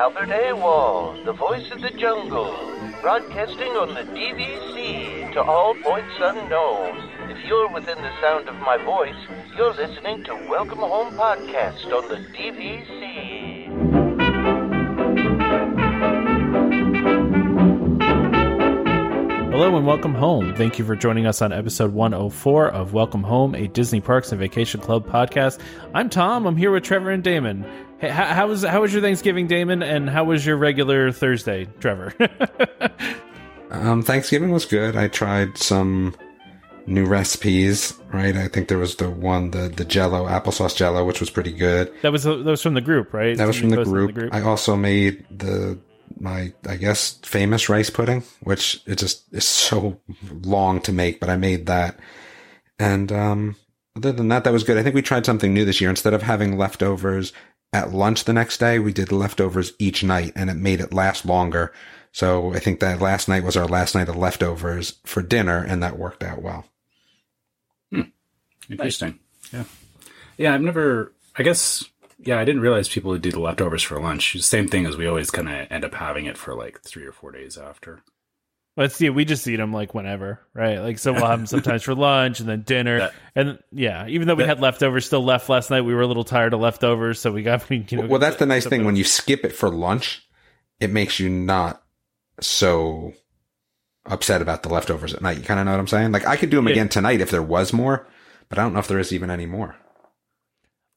Albert Awol, the voice of the jungle, broadcasting on the DVC to all points unknown. If you're within the sound of my voice, you're listening to Welcome Home Podcast on the DVC. Hello and welcome home. Thank you for joining us on episode 104 of Welcome Home, a Disney Parks and Vacation Club podcast. I'm Tom. I'm here with Trevor and Damon. Hey, how, how was how was your Thanksgiving, Damon? And how was your regular Thursday, Trevor? Um, Thanksgiving was good. I tried some new recipes. Right, I think there was the one the the Jello applesauce Jello, which was pretty good. that was that was from the group, right? That was from the posted in group. I also made the my I guess famous rice pudding, which it just is so long to make, but I made that. And um, other than that, that was good. I think we tried something new this year. Instead of having leftovers at lunch the next day, we did leftovers each night, and it made it last longer. So I think that last night was our last night of leftovers for dinner, and that worked out well. Hmm. Interesting. Yeah. Yeah, I've never, I guess, yeah, I didn't realize people would do the leftovers for lunch. Same thing as we always kind of end up having it for like three or four days after. Let's see. We just eat them like whenever, right? Like so, we'll have them sometimes for lunch and then dinner, That- and yeah. Even though we that- had leftovers still left last night, we were a little tired of leftovers, so we got you know. Well, that's the nice thing when you skip it for lunch, it makes you not so upset about the leftovers at night. You kind of know what I'm saying? Like I could do them again tonight if there was more, but I don't know if there is even any more.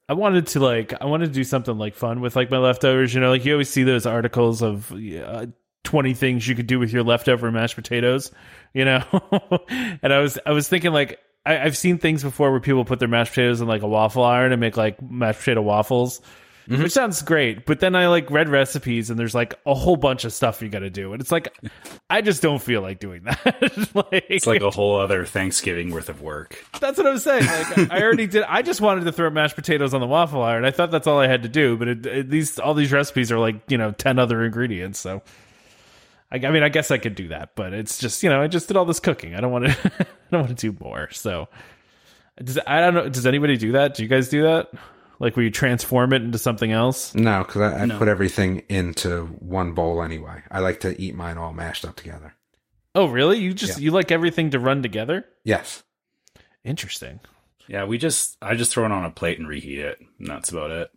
I wanted to like I wanted to do something like fun with like my leftovers. You know, like you always see those articles of uh, twenty things you could do with your leftover mashed potatoes. You know, and I was I was thinking like I, I've seen things before where people put their mashed potatoes in like a waffle iron and make like mashed potato waffles. Mm-hmm. Which sounds great, but then I like read recipes and there's like a whole bunch of stuff you got to do, and it's like I just don't feel like doing that. like, It's like a whole other Thanksgiving worth of work. that's what I was saying. Like I already did. I just wanted to throw mashed potatoes on the waffle iron. I thought that's all I had to do. But it, it, these all these recipes are like you know ten other ingredients. So I, I mean, I guess I could do that, but it's just you know I just did all this cooking. I don't want to. I don't want to do more. So does I don't know. Does anybody do that? Do you guys do that? Like where you transform it into something else? No, because I, I put everything into one bowl anyway. I like to eat mine all mashed up together. Oh, really? You just Yeah. you like everything to run together? Yes. Interesting. Yeah, we just, I just throw it on a plate and reheat it. And that's about it.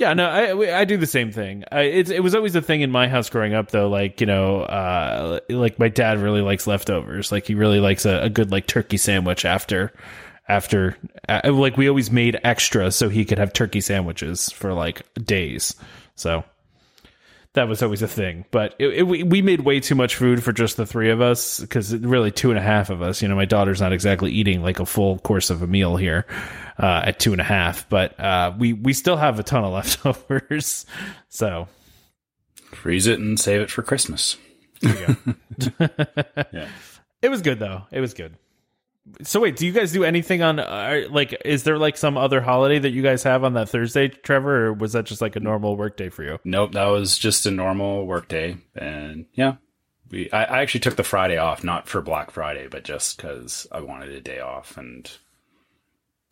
Yeah, no, I I do the same thing. I, it it was always a thing in my house growing up, though. Like you know, uh, like my dad really likes leftovers. Like he really likes a, a good like turkey sandwich after after uh, like we always made extra so he could have turkey sandwiches for like days. So that was always a thing. But it, it, we we made way too much food for just the three of us because really two and a half of us. You know, my daughter's not exactly eating like a full course of a meal here uh, at two and a half, but uh, we we still have a ton of leftovers. So Freeze it and save it for Christmas. yeah. it was good though. It was good. So wait, do you guys do anything on uh, like? Is there like some other holiday that you guys have on that Thursday, Trevor, or was that just like a normal work day for you? Nope, that was just a normal work day. And yeah, we, I, I actually took the Friday off, not for Black Friday, but just because I wanted a day off. And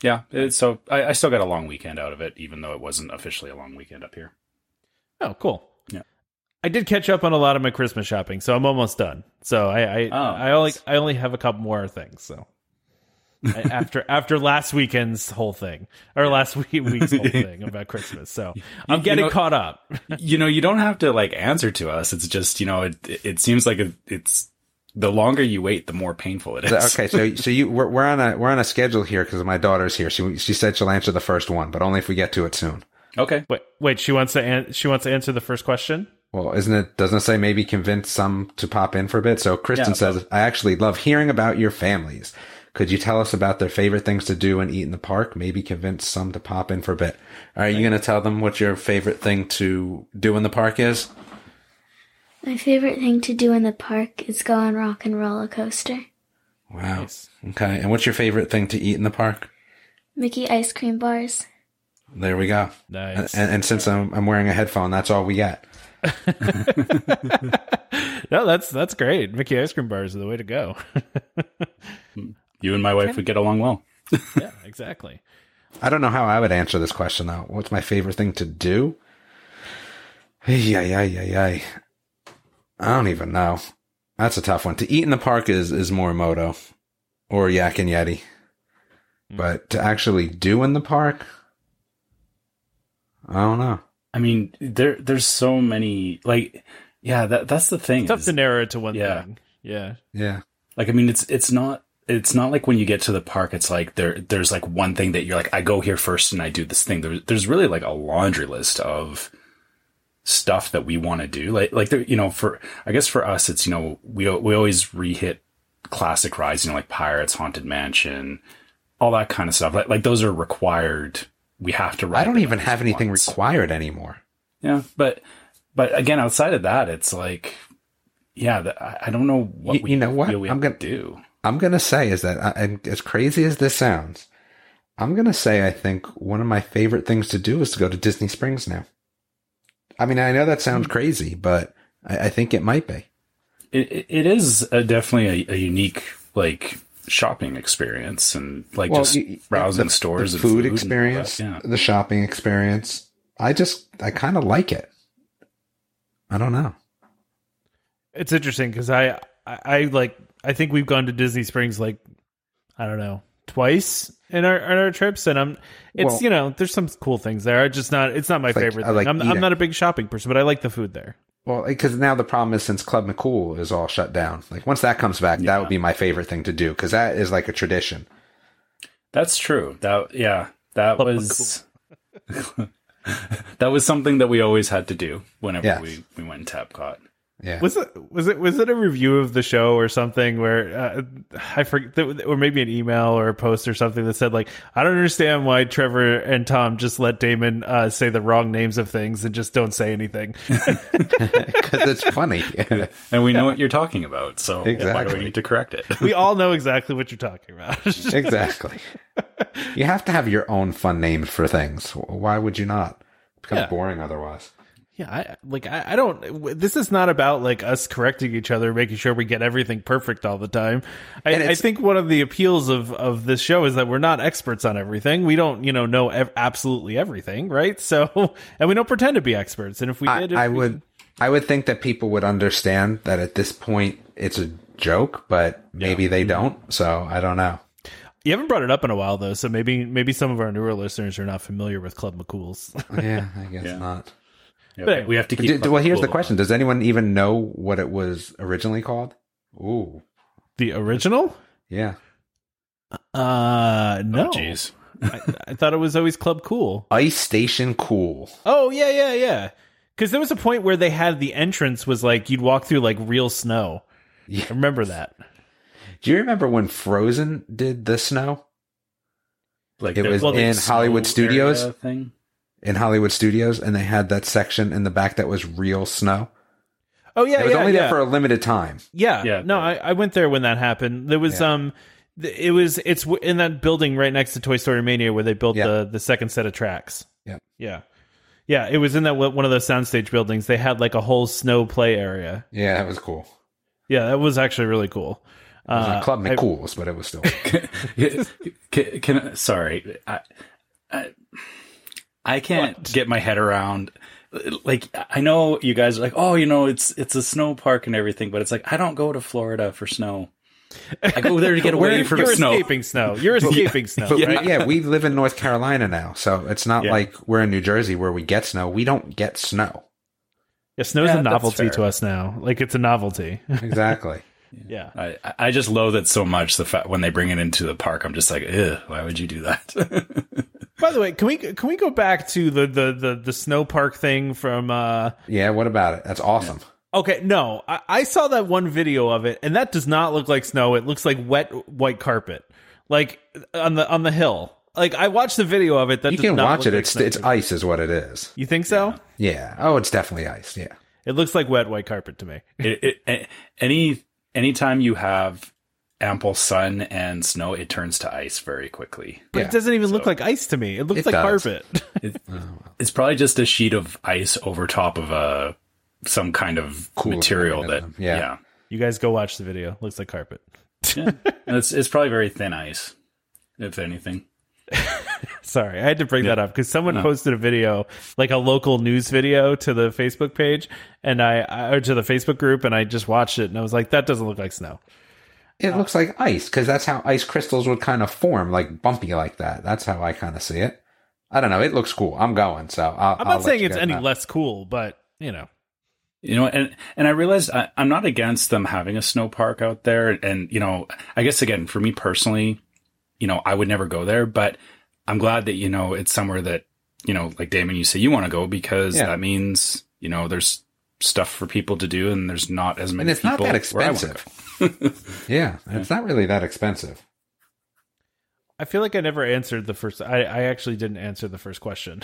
yeah, it, so I, I still got a long weekend out of it, even though it wasn't officially a long weekend up here. Oh, cool. Yeah. I did catch up on a lot of my Christmas shopping, so I'm almost done. So I I, Oh, I only nice. I only have a couple more things. So after after last weekend's whole thing or last week, week's whole thing about Christmas, so I'm you getting know- caught up. you know, you don't have to like answer to us. It's just, you know, it, it seems like it, it's the longer you wait, the more painful it is. Okay, so so you we're, we're on a we're on a schedule here because my daughter's here. She she said she'll answer the first one, but only if we get to it soon. Okay. Wait, wait, she wants to an- she wants to answer the first question. Well, isn't it? Doesn't it say maybe convince some to pop in for a bit? So Kristen Yeah, says, "I actually love hearing about your families. Could you tell us about their favorite things to do and eat in the park? Maybe convince some to pop in for a bit. Are you going to tell them what your favorite thing to do in the park is? My favorite thing to do in the park is go on rock and roller coaster. Wow. Okay. And what's your favorite thing to eat in the park? Mickey ice cream bars. There we go. Nice. And, and since I'm, I'm wearing a headphone, that's all we get. no, that's that's great. Mickey ice cream bars are the way to go. You and my wife would get along well. yeah, exactly. I don't know how I would answer this question though. What's my favorite thing to do? Yeah, yeah, yeah, yeah. I don't even know. That's a tough one. To eat in the park is is Morimoto or Yak and Yeti, hmm. but to actually do in the park, I don't know. I mean, there there's so many like yeah, that that's the thing. Tough is- to narrow it to one Yeah. thing. Yeah. Yeah, Like I mean, it's it's not it's not like when you get to the park, it's like there there's like one thing that you're like, I go here first and I do this thing. There, there's really like a laundry list of stuff that we want to do. Like like there, you know, for I guess for us, it's you know we we always re-hit classic rides, you know, like Pirates, Haunted Mansion, all that kind of stuff. Like like those are required. We have to. Ride I don't even have anything once. required anymore. Yeah, but but again, outside of that, it's like. Yeah, the, I don't know what You- we you know what? we I'm gonna- do. I'm gonna say is that, uh, and as crazy as this sounds, I'm gonna say I think one of my favorite things to do is to go to Disney Springs now. I mean, I know that sounds mm-hmm. crazy, but I, I think it might be. it, it- it is a, definitely a, a unique like shopping experience and like just y- y- browsing the- stores the and food and all experience, that, yeah the shopping experience. I just, I kind of like it. I don't know. It's interesting because I, I, I like, I think we've gone to Disney Springs like, I don't know, twice in our in our trips, and I'm, it's Well- you know, there's some cool things there. I just not, it's not my like- favorite. I thing. like I'm, I'm not a big shopping person, but I like the food there. Well, because now the problem is since Club McCool is all shut down. Like once that comes back, that would be my favorite thing to do because that is like a tradition. that's true that yeah that Club was that was something that we always had to do whenever Yes. we we went to Epcot Yeah. Was it was it was it a review of the show or something where uh, I forget or maybe an email or a post or something that said like I don't understand why Trevor and Tom just let Damon uh, say the wrong names of things and just don't say anything. Because it's funny. and we know what you're talking about so why do we need to correct it we all know exactly what you're talking about. exactly. You have to have your own fun names for things. Why would you not? It becomes Yeah. boring otherwise. Yeah, I like I, I don't. This is not about like us correcting each other, making sure we get everything perfect all the time. I, I think one of the appeals of of this show is that we're not experts on everything. We don't, you know, know ev- absolutely everything, right? So, and we don't pretend to be experts. And if we I, did, if I we- would, I would think that people would understand that at this point it's a joke, but maybe they mm-hmm. don't. So I don't know. You haven't brought it up in a while though, so maybe maybe some of our newer listeners are not familiar with Club McCool's. Yeah, I guess Yeah. not. Yeah, But we have to But keep do- well, here's the question: Does anyone even know what it was originally called? Ooh, the original? yeah. Uh, no. oh jeez I, I thought it was always Club Cool. Ice Station Cool. Oh yeah, yeah, yeah. Because there was a point where they had the entrance was like you'd walk through like real snow. Yeah. I remember that. Do you remember when Frozen did the snow like It was like in Hollywood Studios? thing in Hollywood Studios, and they had that section in the back that was real snow? Oh yeah, it was yeah, only yeah. there for a limited time. yeah, Yeah, No, I, I went there when that happened. There was Yeah. um, it was it's in that building right next to Toy Story Mania where they built Yeah. the the second set of tracks. Yeah. yeah, yeah. It was in that one of those soundstage buildings. They had like a whole snow play area. Yeah, that was cool. Yeah, that was actually really cool. It was Uh, a Club I- McCool's, but it was still. can, can sorry I, I I can't get my head around like I know you guys are like oh you know it's it's a snow park and everything but it's like I don't go to Florida for snow I go there to get away You're- from you're snow escaping snow. You're escaping snow, But right? yeah, we live in North Carolina now, so it's not Yeah. like we're in New Jersey where we get snow. We don't get snow. Yeah, snow's Yeah, a novelty to us now. Like it's a novelty. Exactly. yeah. I, I just loathe it so much the fact when they bring it into the park I'm just like why would you do that By the way, can we can we go back to the the the, the snow park thing from uh yeah, what about it? That's awesome. Okay, no. I, I saw that one video of it and that does not look like snow. It looks like wet white carpet. Like on the on the hill. Like I watched the video of it that You does can not watch look it. like It's snow it's ice, is what it is. You think so? Yeah. Oh, it's definitely ice. Yeah. It looks like wet white carpet to me. it, it, any anytime you have ample sun and snow it turns to ice very quickly But Yeah. it doesn't even look like ice to me. It looks It like does. carpet. Oh, it's probably just a sheet of ice over top of a some kind of cool material that yeah. yeah. you guys go watch the video. Looks like carpet. yeah. It's it's probably very thin ice, if anything. Sorry, I had to bring Yeah. that up because someone No. posted a video, like a local news video, to the Facebook page, and I, I or to the Facebook group, and I just watched it, and I was like, that doesn't look like snow. It looks like ice because that's how ice crystals would kind of form, like bumpy like that. That's how I kind of see it. I don't know. It looks cool. I'm going. So I'll, I'm I'll not saying it's any know. less cool, but you know, You know, and and I realized I, I'm not against them having a snow park out there. And you know, I guess again for me personally, you know, I would never go there, but I'm glad that you know it's somewhere that you know, like Damon, you say you want to go because Yeah. that means you know there's stuff for people to do, and there's not as many. And it's not people that where I expensive. Yeah, it's not really that expensive. I feel like I never answered the first. I, I actually didn't answer the first question.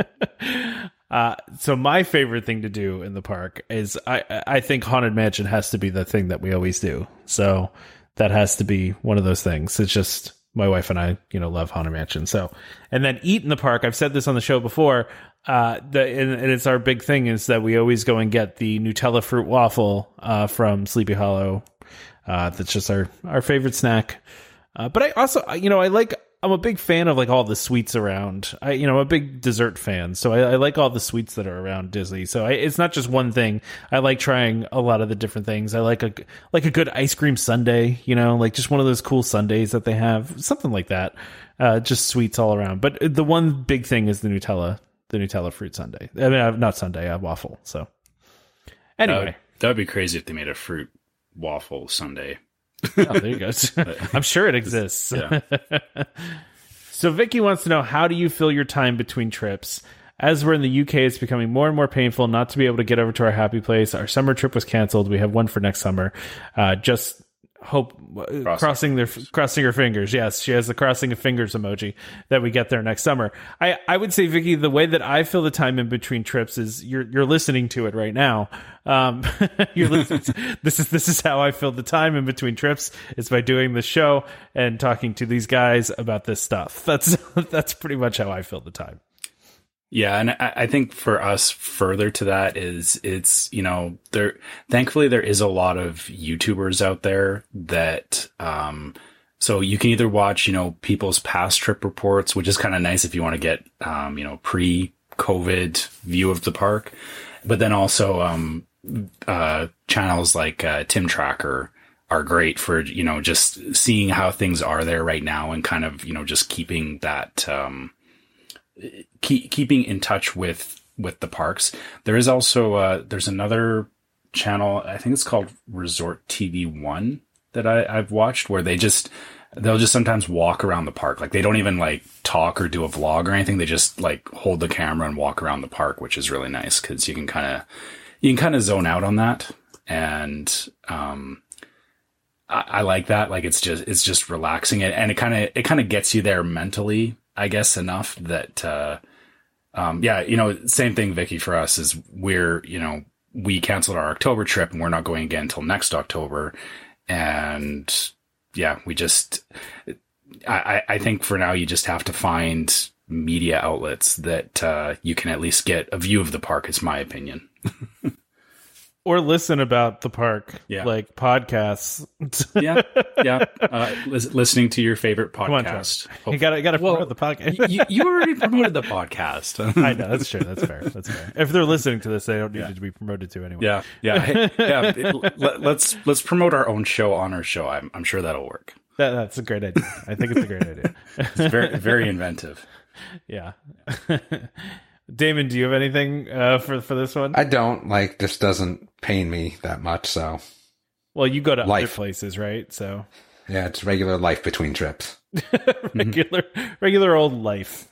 uh, so my favorite thing to do in the park is I I think haunted mansion has to be the thing that we always do. So that has to be one of those things. It's just my wife and I, you know, love haunted mansion. So and then eat in the park. I've said this on the show before. Uh, the and, and it's our big thing is that we always go and get the Nutella fruit waffle uh, from Sleepy Hollow. Uh, that's just our our favorite snack. Uh, but I also, you know, I like. I'm a big fan of like all the sweets around. I, you know, I'm a big dessert fan, so I, I like all the sweets that are around Disney. So I, it's not just one thing. I like trying a lot of the different things. I like a like a good ice cream sundae. You know, like just one of those cool sundaes that they have, something like that. Uh, just sweets all around. But the one big thing is the Nutella, the Nutella fruit sundae. I mean, uh, not sundae, uh, waffle. So anyway, would, that would be crazy if they made a fruit waffle sundae. Oh, there you go. I'm sure it exists. Yeah. so Vicky wants to know how do you fill your time between trips? As we're in the UK, it's becoming more and more painful not to be able to get over to our happy place. Our summer trip was canceled. We have one for next summer. Uh, just hope uh, crossing their crossing her fingers. Yes, she has the crossing of fingers emoji that we get there next summer. I I would say Vicky, the way that I fill the time in between trips is you're you're listening to it right now. Um, you're listening. To, this is this is how I fill the time in between trips is by doing the show and talking to these guys about this stuff. That's that's pretty much how I fill the time. Yeah, and I, I think for us, further to that is it's you know there. Thankfully, there is a lot of YouTubers out there that um, so you can either watch you know people's past trip reports, which is kind of nice if you want to get um, you know pre-COVID view of the park, but then also um, uh, channels like uh, Tim Tracker are great for you know just seeing how things are there right now and kind of you know just keeping that. Um, keep, keeping in touch with with the parks. There is also uh, there's another channel I think it's called Resort TV One that I, I've watched where they just they'll just sometimes walk around the park like they don't even like talk or do a vlog or anything. They just like hold the camera and walk around the park, which is really nice because you can kind of you can kind of zone out on that and um I, I like that like it's just it's just relaxing it and it kind of it kind of gets you there mentally I guess enough that uh um yeah you know same thing Vicky for us is we're you know we canceled our October trip and we're not going again until next October. And yeah we just I I think for now you just have to find media outlets that uh you can at least get a view of the park is my opinion Or listen about the park, Yeah. like podcasts. yeah, yeah. Uh, lis- listening to your favorite Come on, podcast. You got to got to Well, promote the podcast. You, you already promoted the podcast. I know that's true. That's fair. That's fair. If they're listening to this, they don't need it to be promoted to anyway. yeah, yeah, Hey, yeah. it- let, let's let's promote our own show on our show. I'm I'm sure that'll work. That, that's a great idea. I think it's a great idea. It's very very inventive. yeah. Damon, do you have anything uh, for for this one? I don't like. This doesn't pain me that much. So well, you go to other Life. places, right? So yeah, it's regular life between trips. regular regular old life.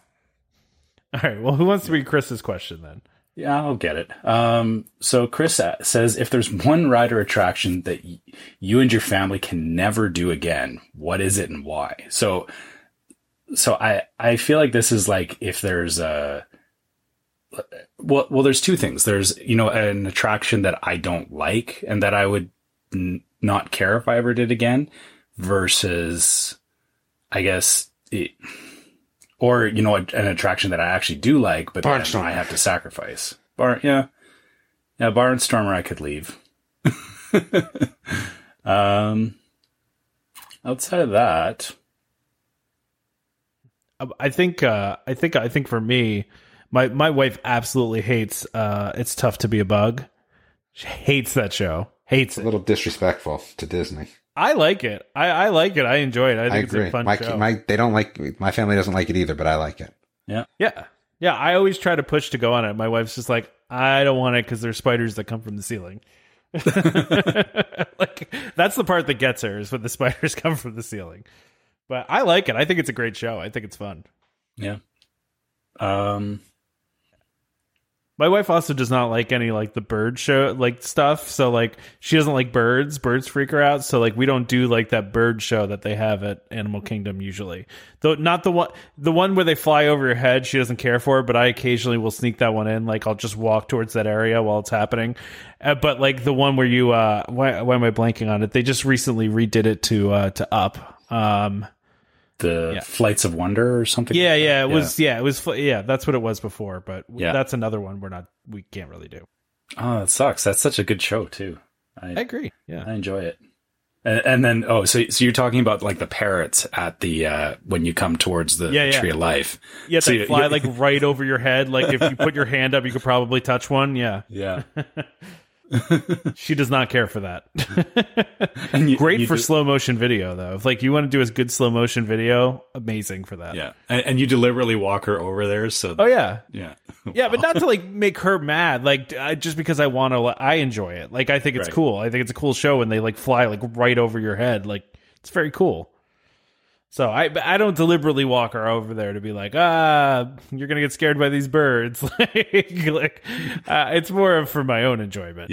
All right. Well, who wants to read Chris's question then? Yeah, I'll get it. Um, so Chris says, if there's one ride or attraction that y- you and your family can never do again, what is it and why? So, so I, I feel like this is like if there's a, well, well, there's two things. There's, you know, an attraction that I don't like and that I would n- not care if I ever did again versus, I guess, it, or, you know, an attraction that I actually do like, but I have to sacrifice. Bar, yeah. Yeah, Barnstormer I could leave. um, outside of that, I think uh, I think I think for me, my my wife absolutely hates. Uh, it's tough to be a bug. She hates that show. Hates it. A it. little disrespectful to Disney. I like it. I, I like it. I enjoy it. I think I it's agree. a fun My show. my they don't like my family doesn't like it either, but I like it. Yeah. Yeah, yeah. I always try to push to go on it. My wife's just like, I don't want it because there's spiders that come from the ceiling. like that's the part that gets her is when the spiders come from the ceiling. But I like it. I think it's a great show. I think it's fun. Yeah. Um. My wife also does not like any like the bird show like stuff. So like she doesn't like birds. Birds freak her out. So like we don't do like that bird show that they have at Animal Kingdom usually. Though not the one the one where they fly over your head. She doesn't care for, but I occasionally will sneak that one in. Like I'll just walk towards that area while it's happening. Uh, but like the one where you uh why why am I blanking on it? They just recently redid it to uh to up. Um The Yeah. Flights of Wonder or something. yeah, like yeah, it was yeah, it was yeah, that's what it was before, but Yeah. that's another one we're not we can't really do. Oh, that sucks. That's such a good show too. I, I agree. Yeah. I enjoy it. And, and then, oh, so so you're talking about like the parrots at the uh when you come towards the Yeah, yeah. tree of life. Yeah, So they you- fly like right over your head. Like if you put your hand up, you could probably touch one. Yeah, Yeah, she does not care for that. you, Great you for do- slow motion video though. If like you want to do a good slow motion video, amazing for that. Yeah, and, and you deliberately walk her over there. So Oh yeah. yeah, Yeah, but not to like make her mad. Like I, just because I want to, I enjoy it. Like I think it's Right. cool. I think it's a cool show when they like fly like right over your head. Like it's very cool. So I I don't deliberately walk her over there to be like ah you're gonna get scared by these birds. like like uh, it's more of for my own enjoyment.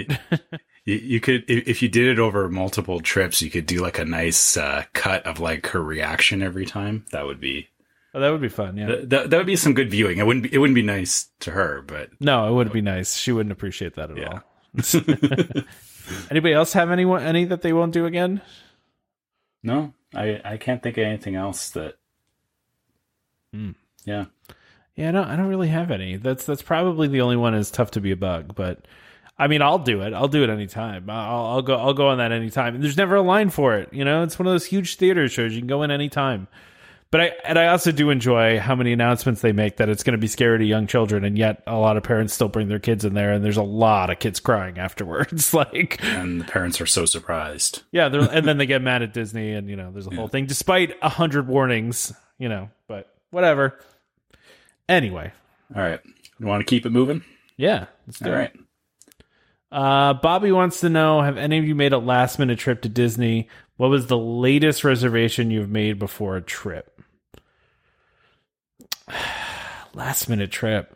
You, you could, if you did it over multiple trips, you could do like a nice uh, cut of like her reaction every time. That would be Oh, that would be fun. Yeah. that, that would be some good viewing. It wouldn't be, it wouldn't be nice to her, but No, it wouldn't be nice. She wouldn't appreciate that at Yeah. all. Anybody else have anyone any that they won't do again? no, I I can't think of anything else that. Hmm. Yeah, Yeah, no, I don't really have any. That's that's probably the only one is tough to be a bug, but I mean, I'll do it. I'll do it anytime. I'll, I'll go. I'll go on that anytime. And there's never a line for it. You know, it's one of those huge theater shows. You can go in anytime. But I and I also do enjoy how many announcements they make that it's going to be scary to young children, and yet a lot of parents still bring their kids in there, and there's a lot of kids crying afterwards. like, and the parents are so surprised. yeah, they're, and then they get mad at Disney, and you know, there's a whole thing, despite a hundred warnings. You know, but whatever. Anyway, All right, you want to keep it moving? yeah, let's do All it. right. Uh, Bobby wants to know: Have any of you made a last minute trip to Disney? What was the latest reservation you've made before a trip? last minute trip.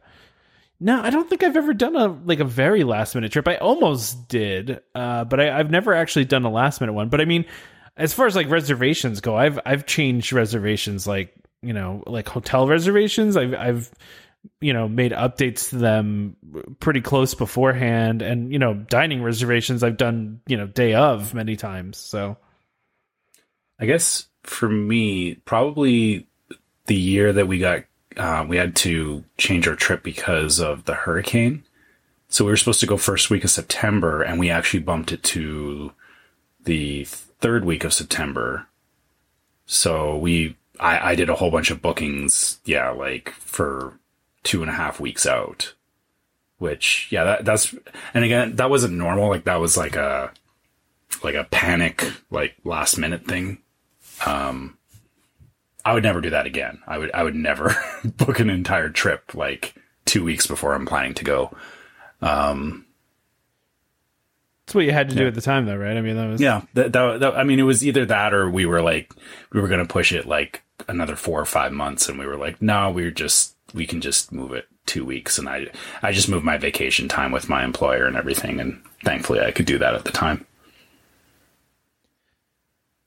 No, I don't think I've ever done a like a very last minute trip. I almost did, uh, but I, I've never actually done a last minute one. But I mean, as far as like reservations go, I've I've changed reservations like you know like hotel reservations. I've I've you know made updates to them pretty close beforehand, and you know dining reservations I've done you know day of many times. So I guess for me, probably the year that we got, uh, we had to change our trip because of the hurricane. So we were supposed to go first week of September, and we actually bumped it to the third week of September. So we, I, I did a whole bunch of bookings, yeah, like for two and a half weeks out. Which, yeah, that, that's, and again, that wasn't normal. Like that was like a, like a panic, like last minute thing. Um, I would never do that again. I would, I would never book an entire trip like two weeks before I'm planning to go. Um, that's what you had to do at the time, though, right? I mean, that was yeah, that, that, that, I mean, it was either that or we were like, we were going to push it like another four or five months. And we were like, no, we're just, we can just move it two weeks. And I, I just moved my vacation time with my employer and everything. And thankfully I could do that at the time.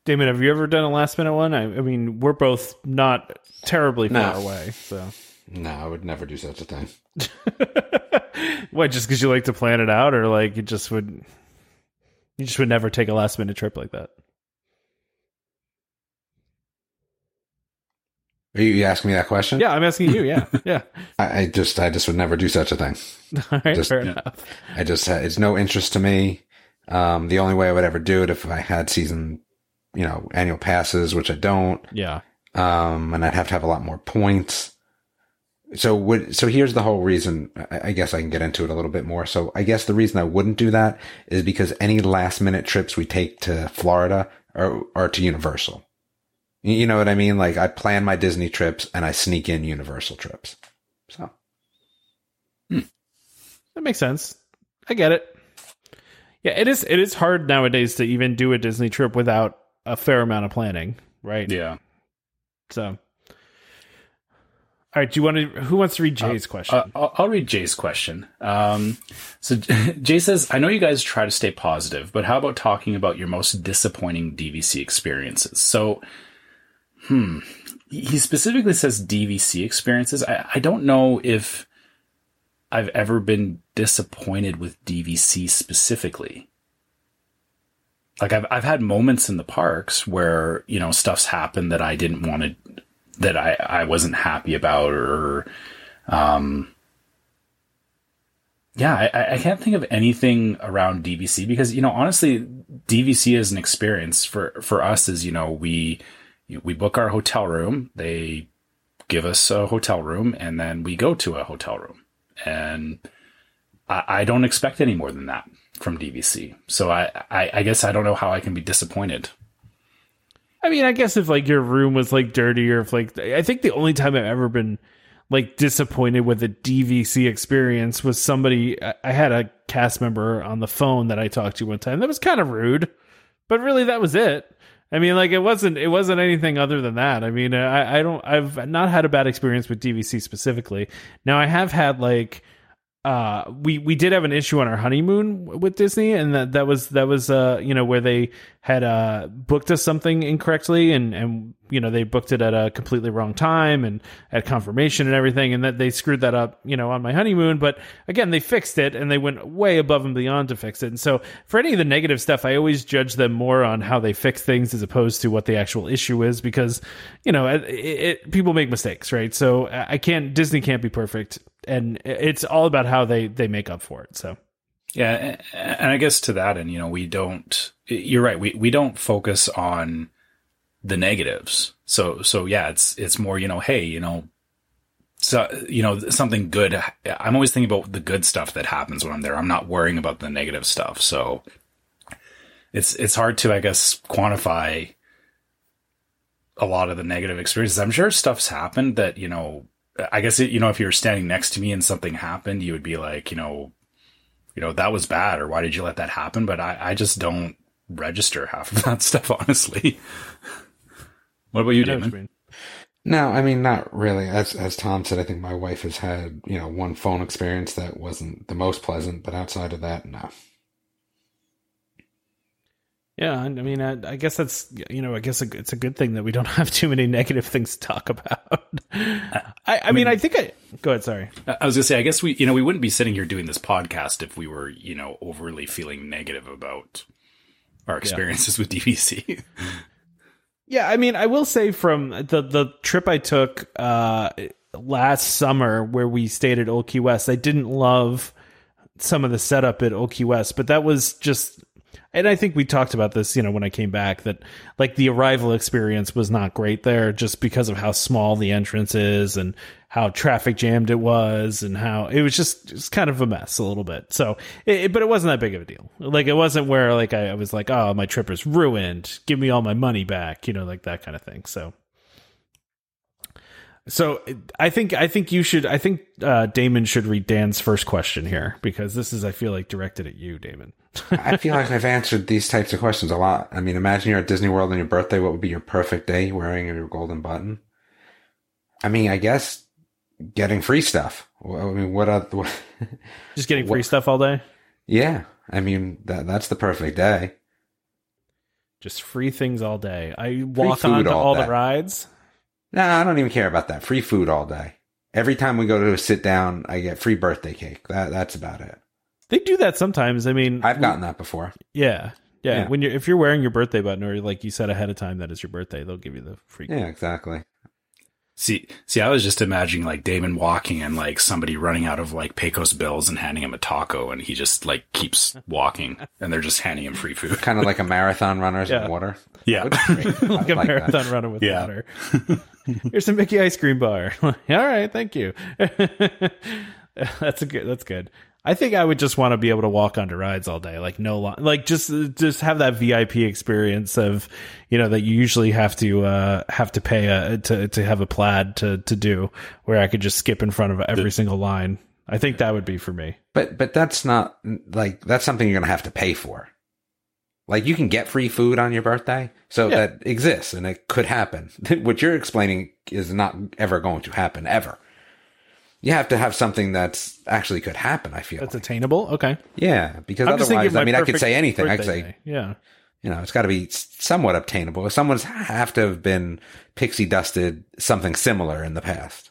Damon, have you ever done a last minute one? I, I mean, we're both not terribly No. far away. So, No, I would never do such a thing. what? Just because you like to plan it out, or like you just would, you just would never take a last minute trip like that? Are you, you asking me that question? Yeah, I'm asking you. Yeah, yeah. I, I just, I just would never do such a thing. All right, Just- fair enough. I just, it's no interest to me. Um, the only way I would ever do it if I had season, you know, annual passes, which I don't. Yeah, Um, and I'd have to have a lot more points. So would, so here's the whole reason. I, I guess I can get into it a little bit more. So I guess the reason I wouldn't do that is because any last minute trips we take to Florida are, are to Universal. You know what I mean? Like I plan my Disney trips and I sneak in Universal trips. So That makes sense. I get it. Yeah, it is. It is hard nowadays to even do a Disney trip without a fair amount of planning, right? Yeah. So, all right. Do you want to? Who wants to read Jay's question? Uh, I'll, I'll read Jay's question. Um, so Jay says, "I know you guys try to stay positive, but how about talking about your most disappointing DVC experiences?" So, hmm, he specifically says DVC experiences. I, I don't know if I've ever been disappointed with DVC specifically. Like I've I've had moments in the parks where you know stuff's happened that I didn't want to, that I I wasn't happy about, or um, yeah, I, I can't think of anything around DVC because you know honestly, DVC is an experience for for us. Is you know we we book our hotel room, they give us a hotel room, and then we go to a hotel room, and I, I don't expect any more than that from DVC. So I, I I guess I don't know how I can be disappointed. I mean, I guess if like your room was like dirty, or if like I think the only time I've ever been like disappointed with a DVC experience was somebody. I had a cast member on the phone that I talked to one time that was kind of rude, but really that was it. I mean, like it wasn't it wasn't anything other than that. I mean, I I don't I've not had a bad experience with DVC specifically. Now I have had like uh we we did have an issue on our honeymoon with Disney and that that was that was uh you know where they had uh booked us something incorrectly and and you know they booked it at a completely wrong time and at confirmation and everything and that they screwed that up you know on my honeymoon. But again they fixed it and they went way above and beyond to fix it. And so for any of the negative stuff I always judge them more on how they fix things as opposed to what the actual issue is because you know it, it, people make mistakes right? So I can't Disney can't be perfect and it's all about how they they make up for it so Yeah, and I guess to that end, you know, we don't. You're right. We we don't focus on the negatives. So so yeah, it's it's more you know, hey, you know, so you know something good. I'm always thinking about the good stuff that happens when I'm there. I'm not worrying about the negative stuff. So it's it's hard to I guess quantify a lot of the negative experiences. I'm sure stuff's happened that you know. I guess it, you know if you were standing next to me and something happened, you would be like, you know, you know, that was bad or why did you let that happen? But I, I just don't register half of that stuff, honestly. what about you, I know what you Damon? No, I mean not really. As as Tom said, I think my wife has had you know one phone experience that wasn't the most pleasant, but outside of that, no. Yeah, I I mean, I, I guess that's you know, I guess it's a good thing that we don't have too many negative things to talk about. I, I mean, I think I go ahead. Sorry. I was gonna say, I guess we, you know, we wouldn't be sitting here doing this podcast if we were, you know, overly feeling negative about our experiences with DVC. Yeah, I mean, I will say from the the trip I took uh, last summer where we stayed at Old Key West, I didn't love some of the setup at Old Key West, but that was just. And I think we talked about this, you know, when I came back that like the arrival experience was not great there just because of how small the entrance is and how traffic jammed it was and how it was just just kind of a mess a little bit. So, it, but it wasn't that big of a deal. Like it wasn't where like I, I was like, oh, my trip is ruined. Give me all my money back, you know, like that kind of thing. So, so I think I think you should. I think uh, Damon should read Dan's first question here because this is I feel like directed at you, Damon. I feel like I've answered these types of questions a lot. I mean, imagine you're at Disney World on your birthday. What would be your perfect day wearing your golden button? I mean, I guess getting free stuff. I mean, what? Other, what Just getting free stuff all day. yeah, I mean that that's the perfect day. Just free things all day. I walk food on to all all the rides. Nah, I don't even care about that. Free food all day. Every time we go to a sit down, I get free birthday cake. That that's about it. They do that sometimes. I mean, I've gotten that before. yeah, yeah. Yeah. When you're if you're wearing your birthday button or like you said ahead of time that is your birthday, they'll give you the free. Cake. Yeah, exactly. See, see, I was just imagining like Damon walking and like somebody running out of like Pecos Bill's and handing him a taco, and he just like keeps walking, and they're just handing him free food. Kind of like a marathon runners Yeah. water. Yeah, like a like that. marathon runner with Yeah. water. Here's a Mickey ice cream bar. All right, thank you. that's a good. That's good. I think I would just want to be able to walk onto rides all day, like no, li- like just just have that VIP experience of, you know, that you usually have to uh have to pay a, to to have a plaid to to do, where I could just skip in front of every single line. I think that would be for me. But but that's not like that's something you're gonna have to pay for. Like you can get free food on your birthday, so Yeah. that exists and it could happen. what you're explaining is not ever going to happen ever. You have to have something that's actually could happen. I feel That's like. attainable. Okay. yeah, because I'm otherwise, I mean, I could say anything. I could say day. yeah. you know, it's got to be somewhat obtainable. Someone's have to have been pixie dusted something similar in the past.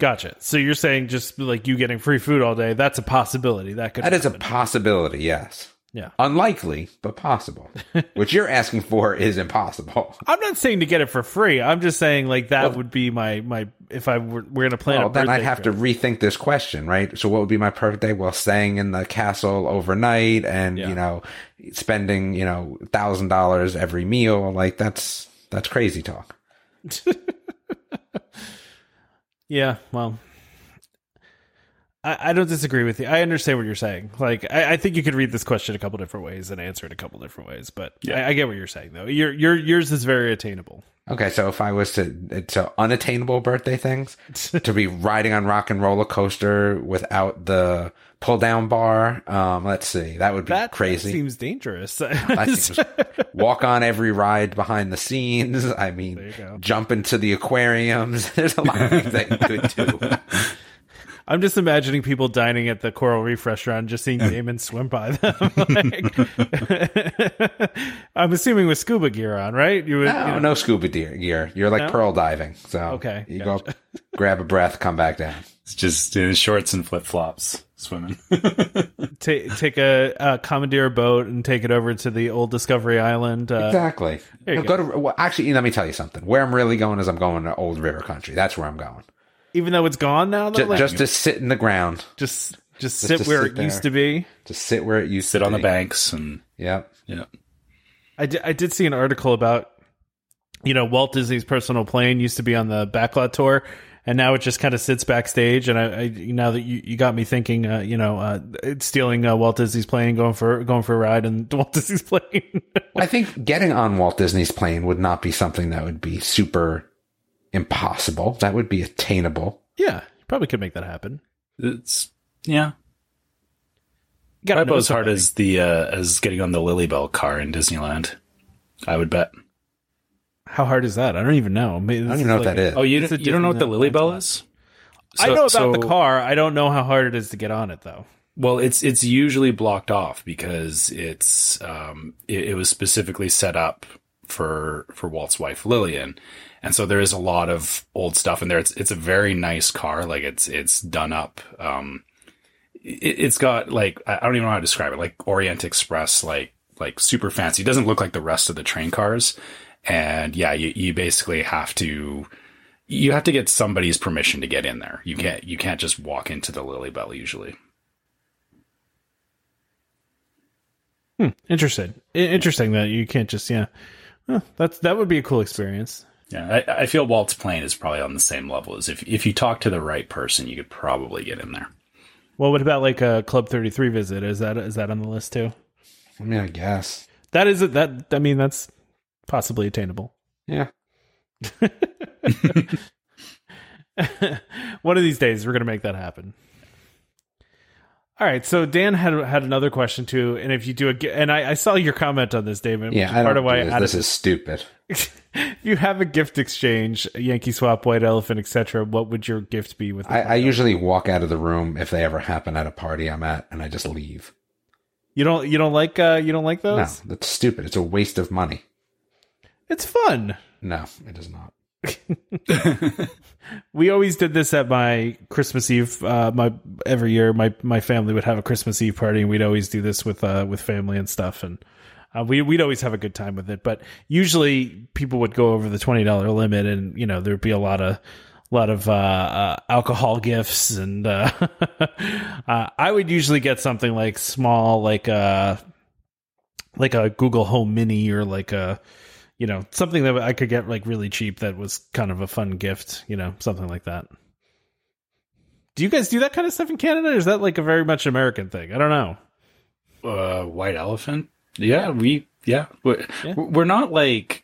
Gotcha. So you're saying just like you getting free food all day, that's a possibility. That could That is a possibility. Yes. Yeah. Unlikely, but possible. what you're asking for is impossible. I'm not saying to get it for free. I'm just saying like that would be my my if I were we're gonna plan Well, then I'd have trip. to rethink this question, right? So, what would be my perfect day? Well, staying in the castle overnight and Yeah. you know, spending you know thousand dollars every meal. Like that's that's crazy talk. Yeah, well, I, I don't disagree with you. I understand what you're saying. Like, I, I think you could read this question a couple different ways and answer it a couple different ways. But Yeah. I, I get what you're saying, though. Your your yours is very attainable. Okay, so if I was to so unattainable birthday things to be riding on rock and roller coaster without the pull down bar, um, let's see, that would be That crazy. that seems dangerous. I think walk on every ride behind the scenes. I mean, you go. jump into the aquariums. There's a lot of things that you could do. I'm just imagining people dining at the Coral Reef restaurant, just seeing Damon swim by them. Like- I'm assuming with scuba gear on, right? You would, No, you know- no scuba gear. gear. You're like No? pearl diving. So Okay, you go up, grab a breath, come back down. it's just in shorts and flip flops swimming. take take a, a commandeer boat and take it over to the old Discovery Island. Uh, Exactly. there you No, go to well, actually. Let me tell you something. Where I'm really going is I'm going to Old River Country. That's where I'm going. Even though it's gone now, though, Just, like, just to sit in the ground. just just just sit where sit it used to be. Just sit where it used Sit to on the banks and yeah yeah. I did, I did see an article about you know Walt Disney's personal plane used to be on the backlot tour. And now it just kind of sits backstage, and I, I now that you, you got me thinking, uh, you know, uh, stealing uh, Walt Disney's plane, going for going for a ride in Walt Disney's plane. I think getting on Walt Disney's plane would not be something that would be super impossible. That would be attainable. yeah, you probably could make that happen. It's yeah. Gotta Probably know as hard as the uh, as getting on the Lilly Belle car in Disneyland. I would bet. How hard is that? I don't even know. Maybe I don't even know what that is. Oh, you don't, you don't know what the different, uh, Lilly Belle is? I know about so- the car. I don't know how hard it is to get on it, though. Well, it's it's usually blocked off because it's um it, it was specifically set up for for Walt's wife Lillian, and so there is a lot of old stuff in there. It's it's a very nice car, like it's it's done up. Um, it, it's got like I don't even know how to describe it, like Orient Express, like like super fancy. It doesn't look like the rest of the train cars, and yeah, you you basically have to. You have to get somebody's permission to get in there. You can't you can't just walk into the Lilly Belle usually. Hmm, Interesting. Interesting that you can't just yeah. That's that would be a cool experience. Yeah, I, I feel Walt's plane is probably on the same level as if if you talk to the right person, you could probably get in there. Well, what about like a Club Thirty Three visit? Is that is that on the list too? I mean, I guess. That is that. I mean, that's possibly attainable. Yeah. One of these days, we're gonna make that happen. All right. So Dan had had another question too, and if you do a, and I, I saw your comment on this, David. Yeah. I part of why this. this is stupid. you have a gift exchange, Yankee swap, white elephant, etc. What would your gift be with? I, I usually walk out of the room if they ever happen at a party I'm at, and I just leave. You don't you don't like uh you don't like those? No, that's stupid. It's a waste of money. It's fun. No, it is not. We always did this at my Christmas Eve. Uh, my every year, my my family would have a Christmas Eve party, and we'd always do this with uh with family and stuff. And Uh, we we'd always have a good time with it, but usually people would go over the twenty dollar limit, and you know there'd be a lot of lot of uh, uh, alcohol gifts, and uh, I would usually get something like small, like a like a Google Home Mini or like a you know something that I could get like really cheap that was kind of a fun gift, you know, something like that. Do you guys do that kind of stuff in Canada? Or is that like a very much American thing? I don't know. Uh, white elephant. Yeah, we. Yeah, we're, Yeah. we're not like.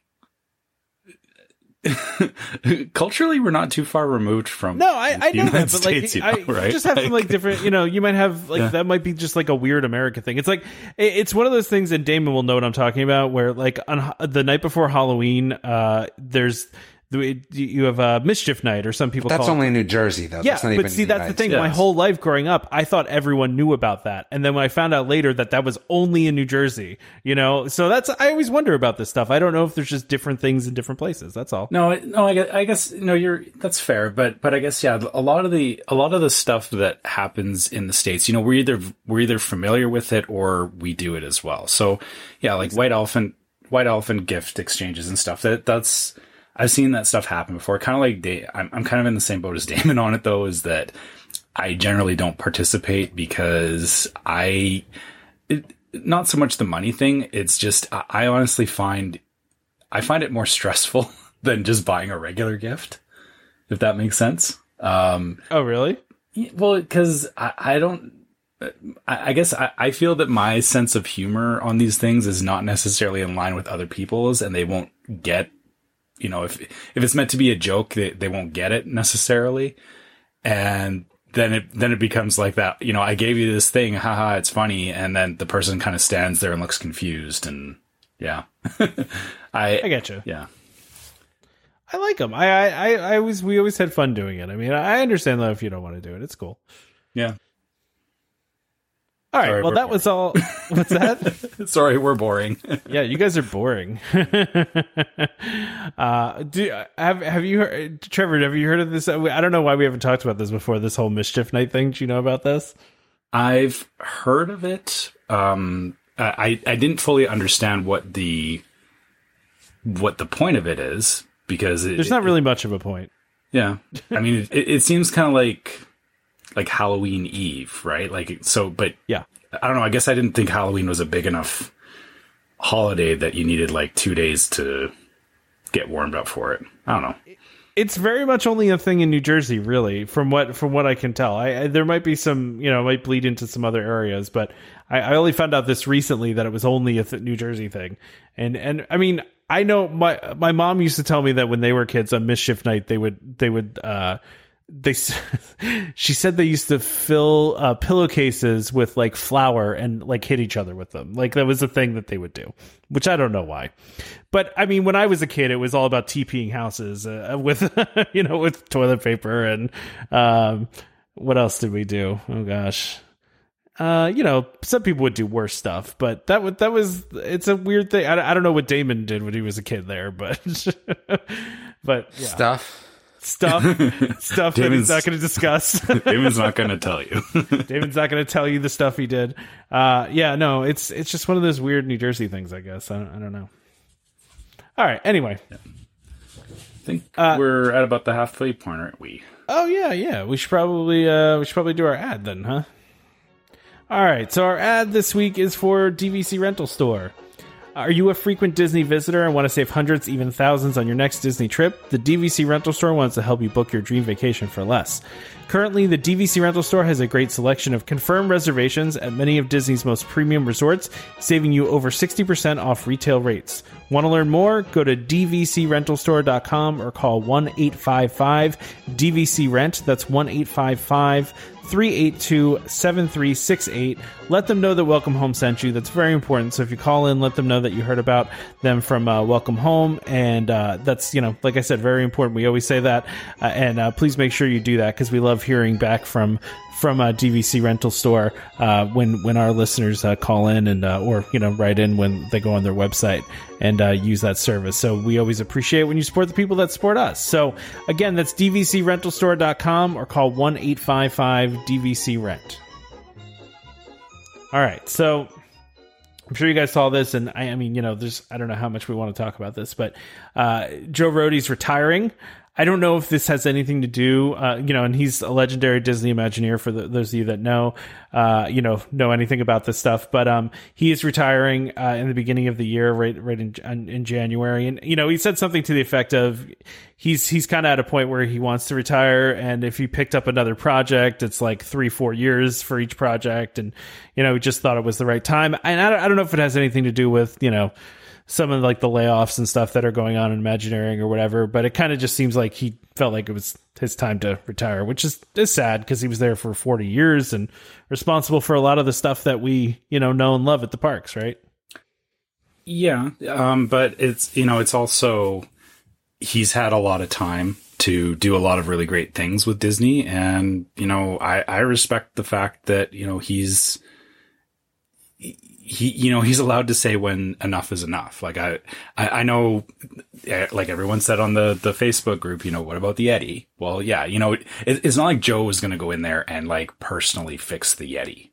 Culturally, we're not too far removed from. No, I, I know United that, but like, States, you I know, right? just have some like different, you know, you might have like Yeah. that might be just like a weird American thing. It's like it's one of those things, and Damon will know what I'm talking about. Where like on the night before Halloween, uh, there's you have a mischief night, or some people That's call it only in New Jersey, though. Yeah, that's not but even see, the that's the thing. States. My whole life growing up, I thought everyone knew about that, and then when I found out later that that was only in New Jersey, you know, so that's I always wonder about this stuff. I don't know if there's just different things in different places. That's all. No, no, I guess, I guess no, you're that's fair, but but I guess yeah, a lot of the a lot of the stuff that happens in the states, you know, we're either we're either familiar with it or we do it as well. So yeah, like white elephant, white elephant gift exchanges and stuff. That that's I've seen that stuff happen before. Kind of like Da- I'm I'm kind of in the same boat as Damon on it though. Is that I generally don't participate because I. It, not so much the money thing. It's just I, I honestly find I find it more stressful than just buying a regular gift, if that makes sense. Um, Oh, really? well, because I, I don't. I I guess I, I feel that my sense of humor on these things is not necessarily in line with other people's, and they won't get, you know, if if it's meant to be a joke, they, they won't get it necessarily, and then it then it becomes like that. You know, I gave you this thing, haha, it's funny, and then the person kind of stands there and looks confused, and yeah, I I get you. yeah. I like them. I, I, I, I always, we always had fun doing it. I mean, I understand though if you don't want to do it, it's cool. Yeah. All right. Sorry, well, that was all. What's that? Sorry, we're boring. yeah, you guys are boring. uh, do have have you heard, Trevor? Have you heard of this? I don't know why we haven't talked about this before. This whole mischief night thing. Do you know about this? I've heard of it. Um, I I didn't fully understand what the what the point of it is because it, There's not really much of a point. yeah. I mean, it, it seems kind of like like Halloween Eve, right? Like so, but Yeah. I don't know. I guess I didn't think Halloween was a big enough holiday that you needed like two days to get warmed up for it. I don't know. it's very much only a thing in New Jersey, really, from what from what I can tell. I, I there might be some, you know, it might bleed into some other areas, but I, I only found out this recently that it was only a th- New Jersey thing. And and I mean, I know my my mom used to tell me that when they were kids on mischief night, they would they would uh they she said they used to fill uh, pillowcases with like flour and like hit each other with them like that was a thing that they would do which i don't know why but i mean when i was a kid it was all about TPing houses uh, with you know with toilet paper and um what else did we do oh gosh uh, you know, some people would do worse stuff, but that would that was it's a weird thing. I, I don't know what Damon did when he was a kid there, but but yeah. Stuff. Stuff stuff that he's not going to discuss. Damon's not going to tell you. Damon's not going to tell you the stuff he did. Uh, yeah, no, it's it's just one of those weird New Jersey things, I guess. I don't, I don't know. All right. Anyway. I think Uh, we're at about the halfway point, aren't we? Oh yeah, yeah. We should probably uh, we should probably do our ad then, huh? All right. So our ad this week is for DVC Rental Store. Are you a frequent Disney visitor and want to save hundreds, even thousands on your next Disney trip? The DVC Rental Store wants to help you book your dream vacation for less. Currently, the DVC Rental Store has a great selection of confirmed reservations at many of Disney's most premium resorts, saving you over 60% off retail rates. Want to learn more? Go to dvcrentalstore.com or call 1 855 DVC Rent. That's 1 855 382 7368. Let them know that Welcome Home sent you. That's very important. So if you call in, let them know that you heard about them from uh, Welcome Home. And uh, that's, you know, like I said, very important. We always say that. Uh, and uh, please make sure you do that because we love hearing back from from a DVC rental store uh, when when our listeners uh, call in and uh, or you know write in when they go on their website and uh, use that service. So we always appreciate when you support the people that support us. So again, that's dvcrentalstore.com or call one eight five five DVC Rent. All right, so I'm sure you guys saw this, and I, I mean, you know, there's I don't know how much we want to talk about this, but uh, Joe Rohde's retiring. I don't know if this has anything to do, uh, you know, and he's a legendary Disney Imagineer for the, those of you that know, uh, you know, know anything about this stuff. But um, he is retiring uh, in the beginning of the year, right, right in, in January, and you know, he said something to the effect of he's he's kind of at a point where he wants to retire, and if he picked up another project, it's like three, four years for each project, and you know, he just thought it was the right time. And I don't, I don't know if it has anything to do with you know some of like the layoffs and stuff that are going on in Imagineering or whatever. But it kind of just seems like he felt like it was his time to retire, which is is sad because he was there for forty years and responsible for a lot of the stuff that we you know know and love at the parks, right? Yeah, um, but it's you know it's also he's had a lot of time to do a lot of really great things with Disney, and you know I I respect the fact that you know he's he, you know, he's allowed to say when enough is enough. Like I, I, I know, eh, like everyone said on the, the Facebook group, you know, what about the Yeti? Well, yeah, you know, it, it's not like Joe is going to go in there and like personally fix the Yeti.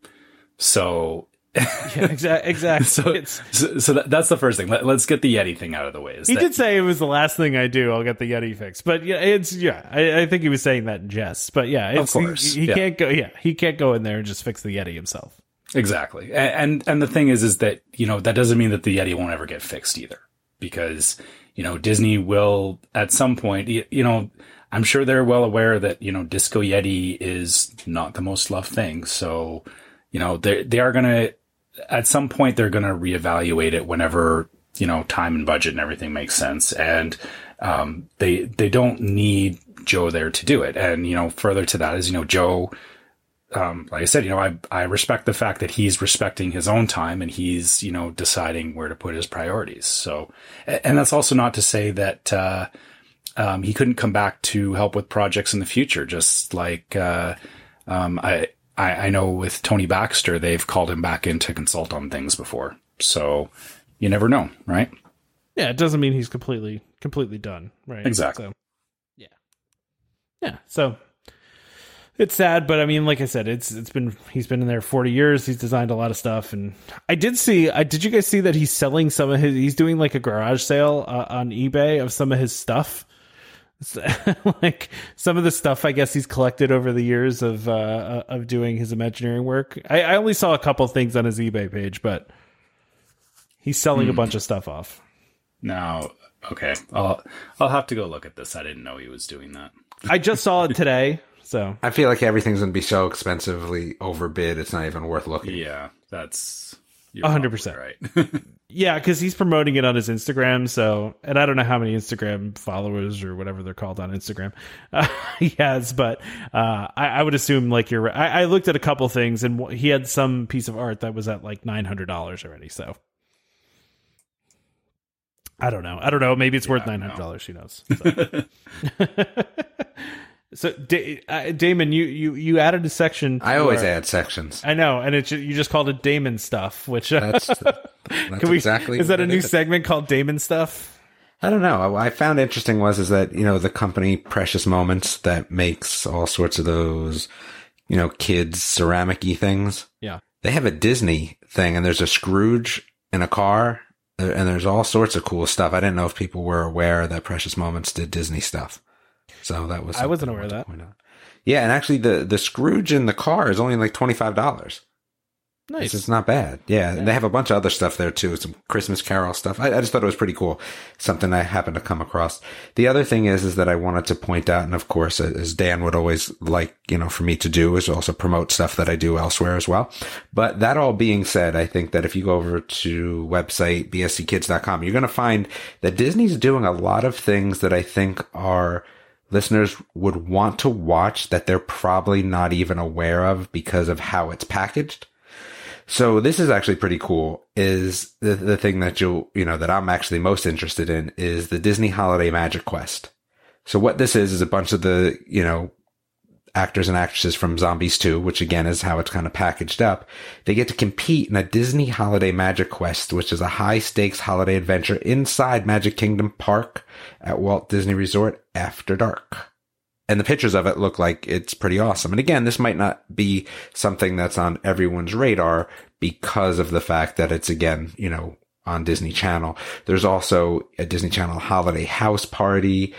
So, yeah, exactly. Exactly. so, so, so that, that's the first thing. Let, us get the Yeti thing out of the way. He that, did say it was the last thing I do. I'll get the Yeti fixed. But yeah, it's yeah. I, I think he was saying that in jest. But yeah, of course, he, he yeah. can't go. Yeah, he can't go in there and just fix the Yeti himself. Exactly. And, and, the thing is, is that, you know, that doesn't mean that the Yeti won't ever get fixed either. Because, you know, Disney will at some point, you, you know, I'm sure they're well aware that, you know, Disco Yeti is not the most loved thing. So, you know, they they are gonna at some point they're gonna reevaluate it whenever, you know, time and budget and everything makes sense. And um they they don't need Joe there to do it. And, you know, further to that is, you know, Joe um, like I said, you know, I, I respect the fact that he's respecting his own time and he's, you know, deciding where to put his priorities. So, and that's also not to say that, uh, um, he couldn't come back to help with projects in the future. Just like, uh, um, I, I, I know with Tony Baxter, they've called him back in to consult on things before. So you never know, right? Yeah. It doesn't mean he's completely, completely done. Right. Exactly. So, yeah. Yeah. So it's sad, but I mean, like I said, it's it's been he's been in there forty years. He's designed a lot of stuff, and I did see. I did you guys see that he's selling some of his? He's doing like a garage sale uh, on eBay of some of his stuff. like some of the stuff, I guess he's collected over the years of uh, of doing his Imagineering work. I, I only saw a couple things on his eBay page, but he's selling a bunch of stuff off. Now, okay, I'll I'll have to go look at this. I didn't know he was doing that. I just saw it today. So I feel like everything's gonna be so expensively overbid. It's not even worth looking. Yeah, that's a hundred percent right. yeah, because he's promoting it on his Instagram. So, and I don't know how many Instagram followers or whatever they're called on Instagram uh, he has, but uh, I, I, would assume like you're. I, I looked at a couple things, and he had some piece of art that was at like nine hundred dollars already. So. I don't know. I don't know. Maybe it's Yeah, worth nine hundred dollars. Who knows? So, so Da- uh, Damon, you, you you added a section. I always add sections. I know, and it you just called it Damon stuff, which uh, That's that's we, exactly. is that a new is. segment called Damon stuff? I don't know. What I found interesting was is that you know the company Precious Moments that makes all sorts of those you know kids ceramic-y things. Yeah. They have a Disney thing, and there's a Scrooge in a car, uh, and there's all sorts of cool stuff. I didn't know if people were aware that Precious Moments did Disney stuff. So that was I wasn't aware of that. Yeah, and actually the the Scrooge in the car is only like twenty five dollars. Nice. It's not bad. Yeah, and they have a bunch of other stuff there too. Some Christmas Carol stuff. I, I just thought it was pretty cool. Something I happened to come across. The other thing is, is that I wanted to point out, and of course, as Dan would always like, you know, for me to do is also promote stuff that I do elsewhere as well. But that all being said, I think that if you go over to website bsckids.com, you're going to find that Disney's doing a lot of things that I think are listeners would want to watch that they're probably not even aware of because of how it's packaged. So this is actually pretty cool. Is the, the thing that you'll, you know, that I'm actually most interested in is the Disney Holiday Magic Quest. So what this is, is a bunch of the, you know, actors and actresses from Zombies 2, which again is how it's kind of packaged up. They get to compete in a Disney Holiday Magic Quest, which is a high stakes holiday adventure inside Magic Kingdom Park at Walt Disney Resort after dark. and the pictures of it look like it's pretty awesome. And again, this might not be something that's on everyone's radar because of the fact that it's again, you know, on Disney Channel. There's also a Disney Channel holiday house party.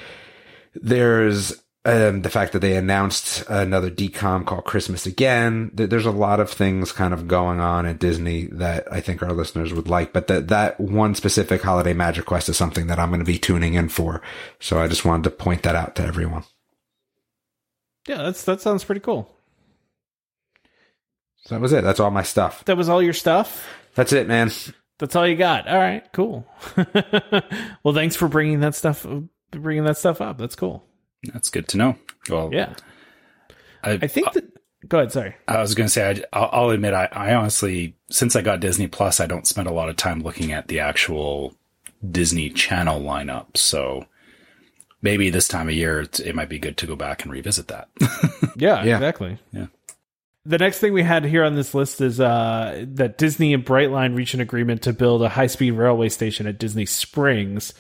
There's um, the fact that they announced another DCOM called Christmas Again. There's a lot of things kind of going on at Disney that I think our listeners would like, but that, that one specific holiday magic quest is something that I'm going to be tuning in for. So I just wanted to point that out to everyone. Yeah, that's that sounds pretty cool. So that was it. That's all my stuff. That was all your stuff. That's it, man. That's all you got. All right, cool. well, thanks for bringing that stuff bringing that stuff up. That's cool. That's good to know. Well, Yeah, I, I think that. Go ahead. Sorry. I was going to say, I, I'll, I'll admit, I, I honestly, since I got Disney Plus, I don't spend a lot of time looking at the actual Disney Channel lineup. So maybe this time of year, it's, it might be good to go back and revisit that. Yeah, Yeah. exactly. Yeah. The next thing we had here on this list is uh, that Disney and Brightline reach an agreement to build a high-speed railway station at Disney Springs,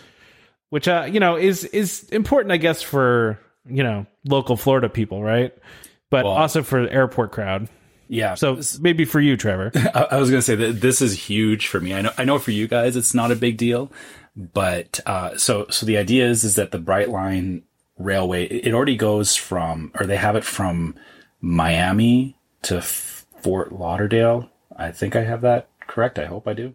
which uh, you know is is important, I guess, for you know local Florida people, right? But Well- also for the airport crowd. yeah. So maybe for you, Trevor. I, I was going to say that this is huge for me. I know, I know for you guys, it's not a big deal, but, uh, so, so the idea is, is that the Brightline Railway, it already goes from, or they have it from Miami to Fort Lauderdale. I think I have that correct. I hope I do.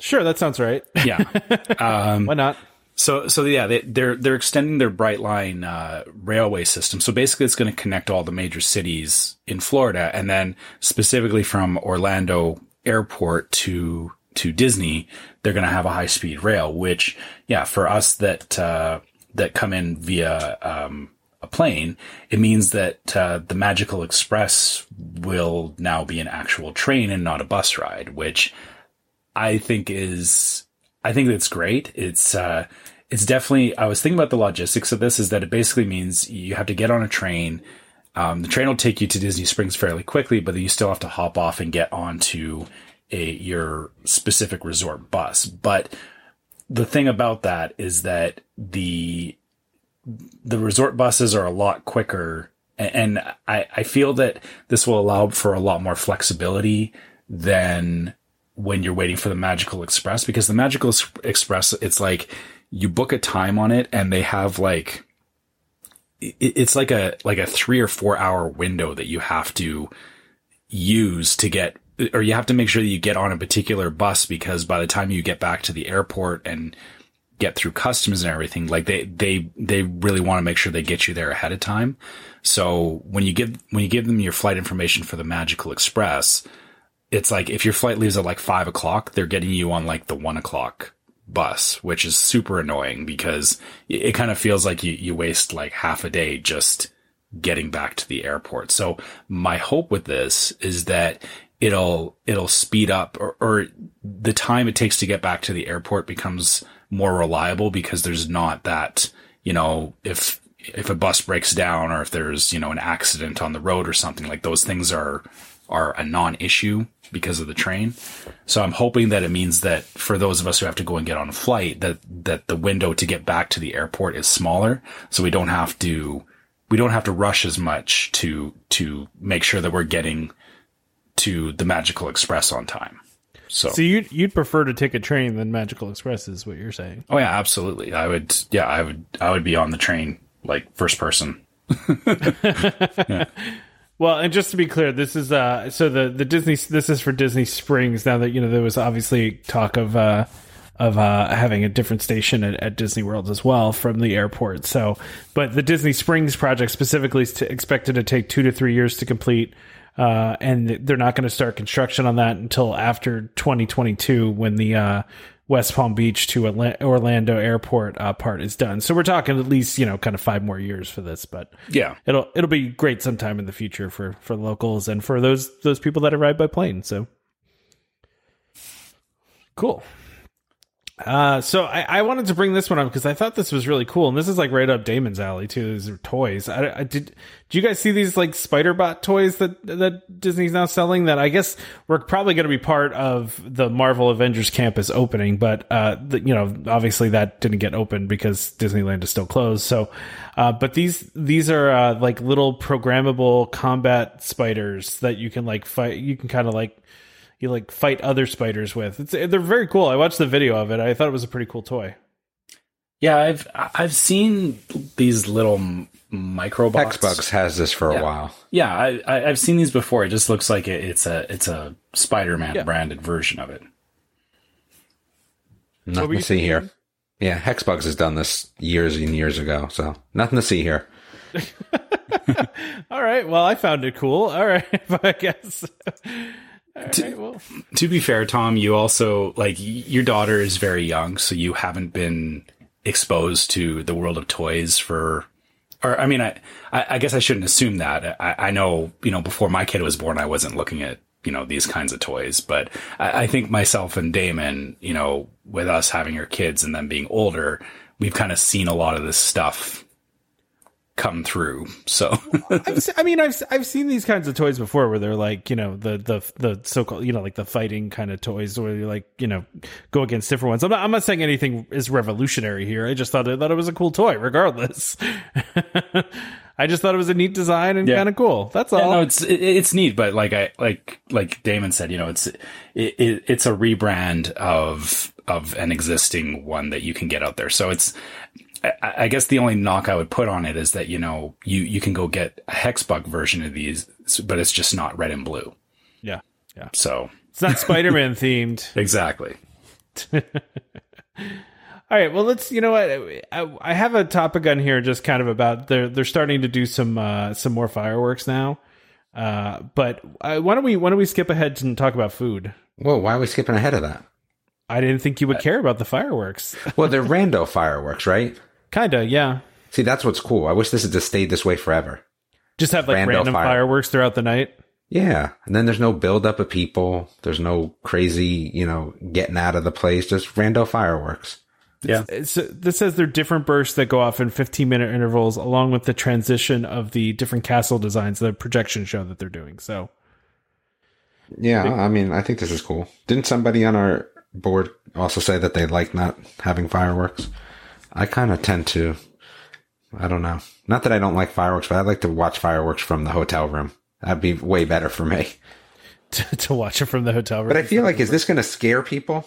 Sure, that sounds right. Yeah. um, Why not? So, so yeah, they, they're they're extending their Brightline uh, railway system. So basically, it's going to connect all the major cities in Florida, and then specifically from Orlando Airport to to Disney, they're going to have a high speed rail. Which, yeah, for us that uh, that come in via um, a plane, it means that uh, the Magical Express will now be an actual train and not a bus ride, which I think is I think that's great. It's uh it's definitely I was thinking about the logistics of this is that it basically means you have to get on a train. Um, the train will take you to Disney Springs fairly quickly, but then you still have to hop off and get onto a your specific resort bus. But the thing about that is that the the resort buses are a lot quicker a- and I, I feel that this will allow for a lot more flexibility than when you're waiting for the Magical Express because the Magical Express, it's like you book a time on it and they have like, it's like a, like a three or four hour window that you have to use to get, or you have to make sure that you get on a particular bus because by the time you get back to the airport and get through customs and everything, like they, they, they really want to make sure they get you there ahead of time. So when you give, when you give them your flight information for the Magical Express, it's like if your flight leaves at like five o'clock, they're getting you on like the one o'clock bus, which is super annoying because it, kind of feels like you, you waste like half a day just getting back to the airport. So my hope with this is that it'll, it'll speed up or, or the time it takes to get back to the airport becomes more reliable because there's not that, you know, if, if a bus breaks down or if there's, you know, an accident on the road or something like those things are, are a non-issue because of the train. So I'm hoping that it means that for those of us who have to go and get on a flight, that, that the window to get back to the airport is smaller. So we don't have to, we don't have to rush as much to, to make sure that we're getting to the Magical Express on time. So, So you'd, you'd prefer to take a train than Magical Express is what you're saying? oh yeah, absolutely. I would, yeah, I would, I would be on the train like first person. Well, and just to be clear, this is uh so the the Disney this is for Disney Springs. Now that you know there was obviously talk of uh of uh having a different station at, at Disney World as well from the airport. So, but the Disney Springs project specifically is to, expected to take two to three years to complete. Uh, and they're not going to start construction on that until after 2022 when the uh, West Palm Beach to Atla- Orlando Airport uh, part is done. So we're talking at least you know kind of five more years for this, but Yeah. it'll it'll be great sometime in the future for for locals and for those those people that arrive by plane. So cool. Uh, so I, I wanted to bring this one up because I thought this was really cool, and this is like right up Damon's alley too. These are toys. I, I did. Do you guys see these like Spider Bot toys that that Disney's now selling? That I guess we're probably going to be part of the Marvel Avengers campus opening, but uh, the, you know, obviously that didn't get open because Disneyland is still closed. So, uh, but these these are uh, like little programmable combat spiders that you can like fight. You can kind of like you like fight other spiders with. It's they're very cool. I watched the video of it. I thought it was a pretty cool toy. Yeah, I've I've seen these little microbots. Hexbugs has this for yeah. a while. Yeah, I, I have seen these before. It just looks like it, it's a it's a Spider-Man Yeah. branded version of it. Nothing to you see here. Yeah, Hexbugs has done this years and years ago, so nothing to see here. All right. Well, I found it cool. All right. I guess. All right, well, To be fair, Tom, you also like your daughter is very young, so you haven't been exposed to the world of toys for. Or I mean, I I I guess I shouldn't assume that. I, I know you know before my kid was born, I wasn't looking at you know these kinds of toys, but I, I think myself and Damon, you know, with us having our kids and them being older, we've kind of seen a lot of this stuff come through. So I've, se- I mean, I've I've seen these kinds of toys before, where they're like, you know, the the the so called, you know, like the fighting kind of toys, where you're like, you know, go against different ones. I'm not I'm not saying anything is revolutionary here. I just thought it, thought it was a cool toy, regardless. I just thought it was a neat design and Yeah. kind of cool. That's all. Yeah, no, it's it, it's neat, but like I like like Damon said, you know, it's it, it, it's a rebrand of of an existing one that you can get out there. So it's I, I guess the only knock I would put on it is that you know you you can go get a hexbug version of these, but it's just not red and blue. yeah, yeah. So It's not Spider Man themed. exactly. All right. Well, let's. You know what? I, I have a topic on here, just kind of about they're they're starting to do some uh, some more fireworks now. Uh, but uh, why don't we why don't we skip ahead and talk about food? Whoa, why are we skipping ahead of that? I didn't think you would care about the fireworks. Well, they're rando fireworks, right? Kinda, yeah. See, that's what's cool. I wish this had just stayed this way forever. Just have like Rando random fire- fireworks throughout the night. Yeah. And then there's no buildup of people. There's no crazy, you know, getting out of the place. Just rando fireworks. Yeah. It's, uh, this says they're different bursts that go off in 15 minute intervals, along with the transition of the different castle designs, the projection show that they're doing. So Yeah. I mean, I think this is cool. Didn't somebody on our board also say that they like not having fireworks? I kind of tend to. I don't know. Not that I don't like fireworks, but I like to watch fireworks from the hotel room. That'd be way better for me. to, to watch it from the hotel room. But I feel like, is this going to scare people?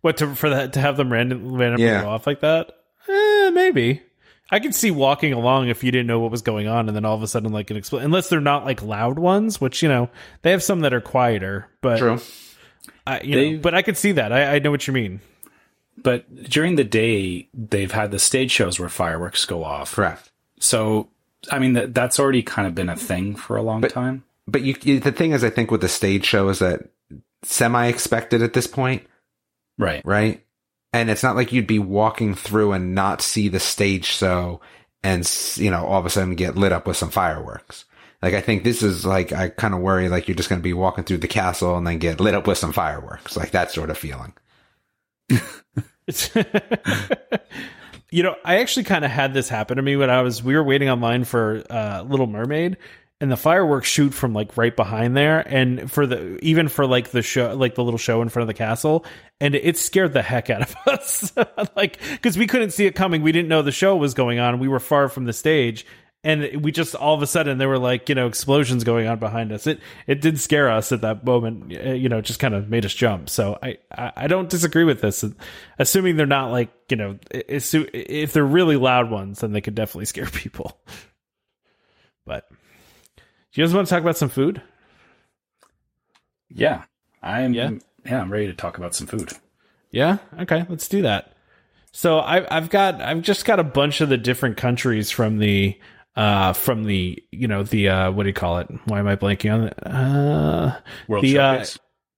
What to for that to have them random randomly Yeah. go off like that? Eh, maybe. I could see walking along if you didn't know what was going on, and then all of a sudden, like an expl- unless they're not like loud ones, which you know they have some that are quieter, but True. I, you know, but I could see that. I, I know what you mean. But during the day, they've had the stage shows where fireworks go off. Correct. So I mean that that's already kind of been a thing for a long time. But you, you, the thing is, I think with the stage show is that semi expected at this point, Right. right? And it's not like you'd be walking through and not see the stage show and, you know, all of a sudden get lit up with some fireworks. Like, I think this is like, I kind of worry like you're just going to be walking through the castle and then get lit up with some fireworks. Like that sort of feeling. You know, I actually kind of had this happen to me when I was we were waiting online for uh, Little Mermaid, and the fireworks shoot from like right behind there, and for the even for like the show, like the little show in front of the castle, and it scared the heck out of us, like because we couldn't see it coming, we didn't know the show was going on, we were far from the stage. And we just all of a sudden there were like you know explosions going on behind us. It it did scare us at that moment. uh, You know, just kind of made us jump. So I, I I don't disagree with this. Assuming they're not like you know, if they're really loud ones, then they could definitely scare people. But do you guys want to talk about some food? Yeah. I'm Yeah? yeah, I'm ready to talk about some food. Yeah. Okay. Let's do that. So I, I've got I've just got a bunch of the different countries from the uh from the you know the uh what do you call it? Why am I blanking on it? Uh, World The, uh,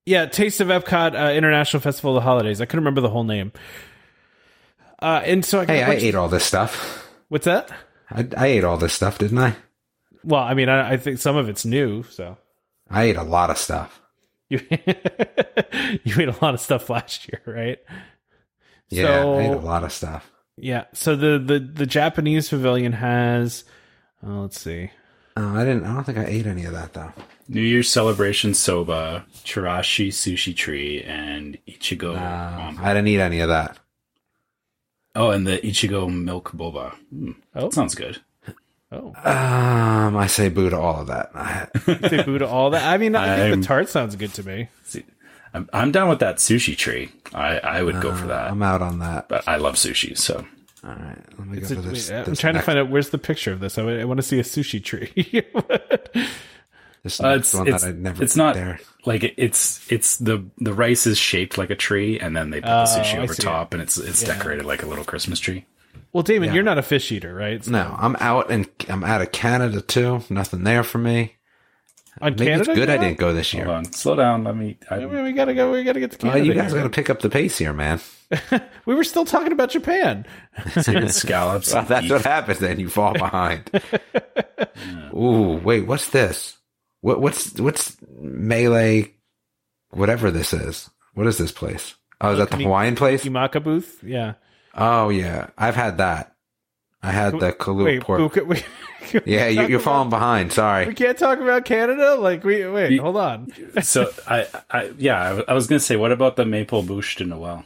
yeah, Taste of Epcot uh, International Festival of the Holidays. I couldn't remember the whole name. Uh, and so I Hey, a I bunch- ate all this stuff. What's that? I, I ate all this stuff, didn't I? Well, I mean, I, I think some of it's new, so I ate a lot of stuff. you you ate a lot of stuff last year, right? Yeah, So- I ate a lot of stuff. Yeah. So the the the Japanese pavilion has. Oh, let's see. Oh, I didn't. I don't think I ate any of that though. New Year's celebration soba, chirashi sushi tree, and ichigo. Uh, I didn't eat any of that. oh, and the ichigo milk boba. Mm, Oh. sounds good. Oh, Um, I say boo to all of that. I- they Buddha all that. I mean, I think I'm- the tart sounds good to me. See, I'm, I'm down with that sushi tree. I, I would go for that. I'm out on that. but I love sushi, so All right, let me It's go a- for this. wait, I'm this trying to find out where's the picture of this. I, I want to see a sushi tree. This uh, it's one it's, that I never. it's not there. like it's it's the the rice is shaped like a tree, and then they put Oh, the sushi over top, and it's it's decorated like a little Christmas tree. well, Damon, Yeah. you're not a fish eater, right? So- No, I'm out and I'm out of Canada too. Nothing there for me. On Maybe Canada, it's good I didn't go this year. Hold year. on, slow down. Let me. I, not? We gotta go. We gotta get to Well, Canada. you guys here. got to pick up the pace here, man. We were still talking about Japan. scallops. Well, that's what happens. Then you fall behind. Ooh, wait, what's this? What what's what's melee? Whatever this is. What is this place? Oh, is oh, that the Hawaiian place? Imaka booth. Yeah. Oh yeah, I've had that. I had the Kalua Wait, pork. we, we, we yeah, you, you're about- falling behind. Sorry, we can't talk about Canada. Like we wait, You- hold on. So I, I yeah, I, I was gonna say, what about the maple bûche de Noël?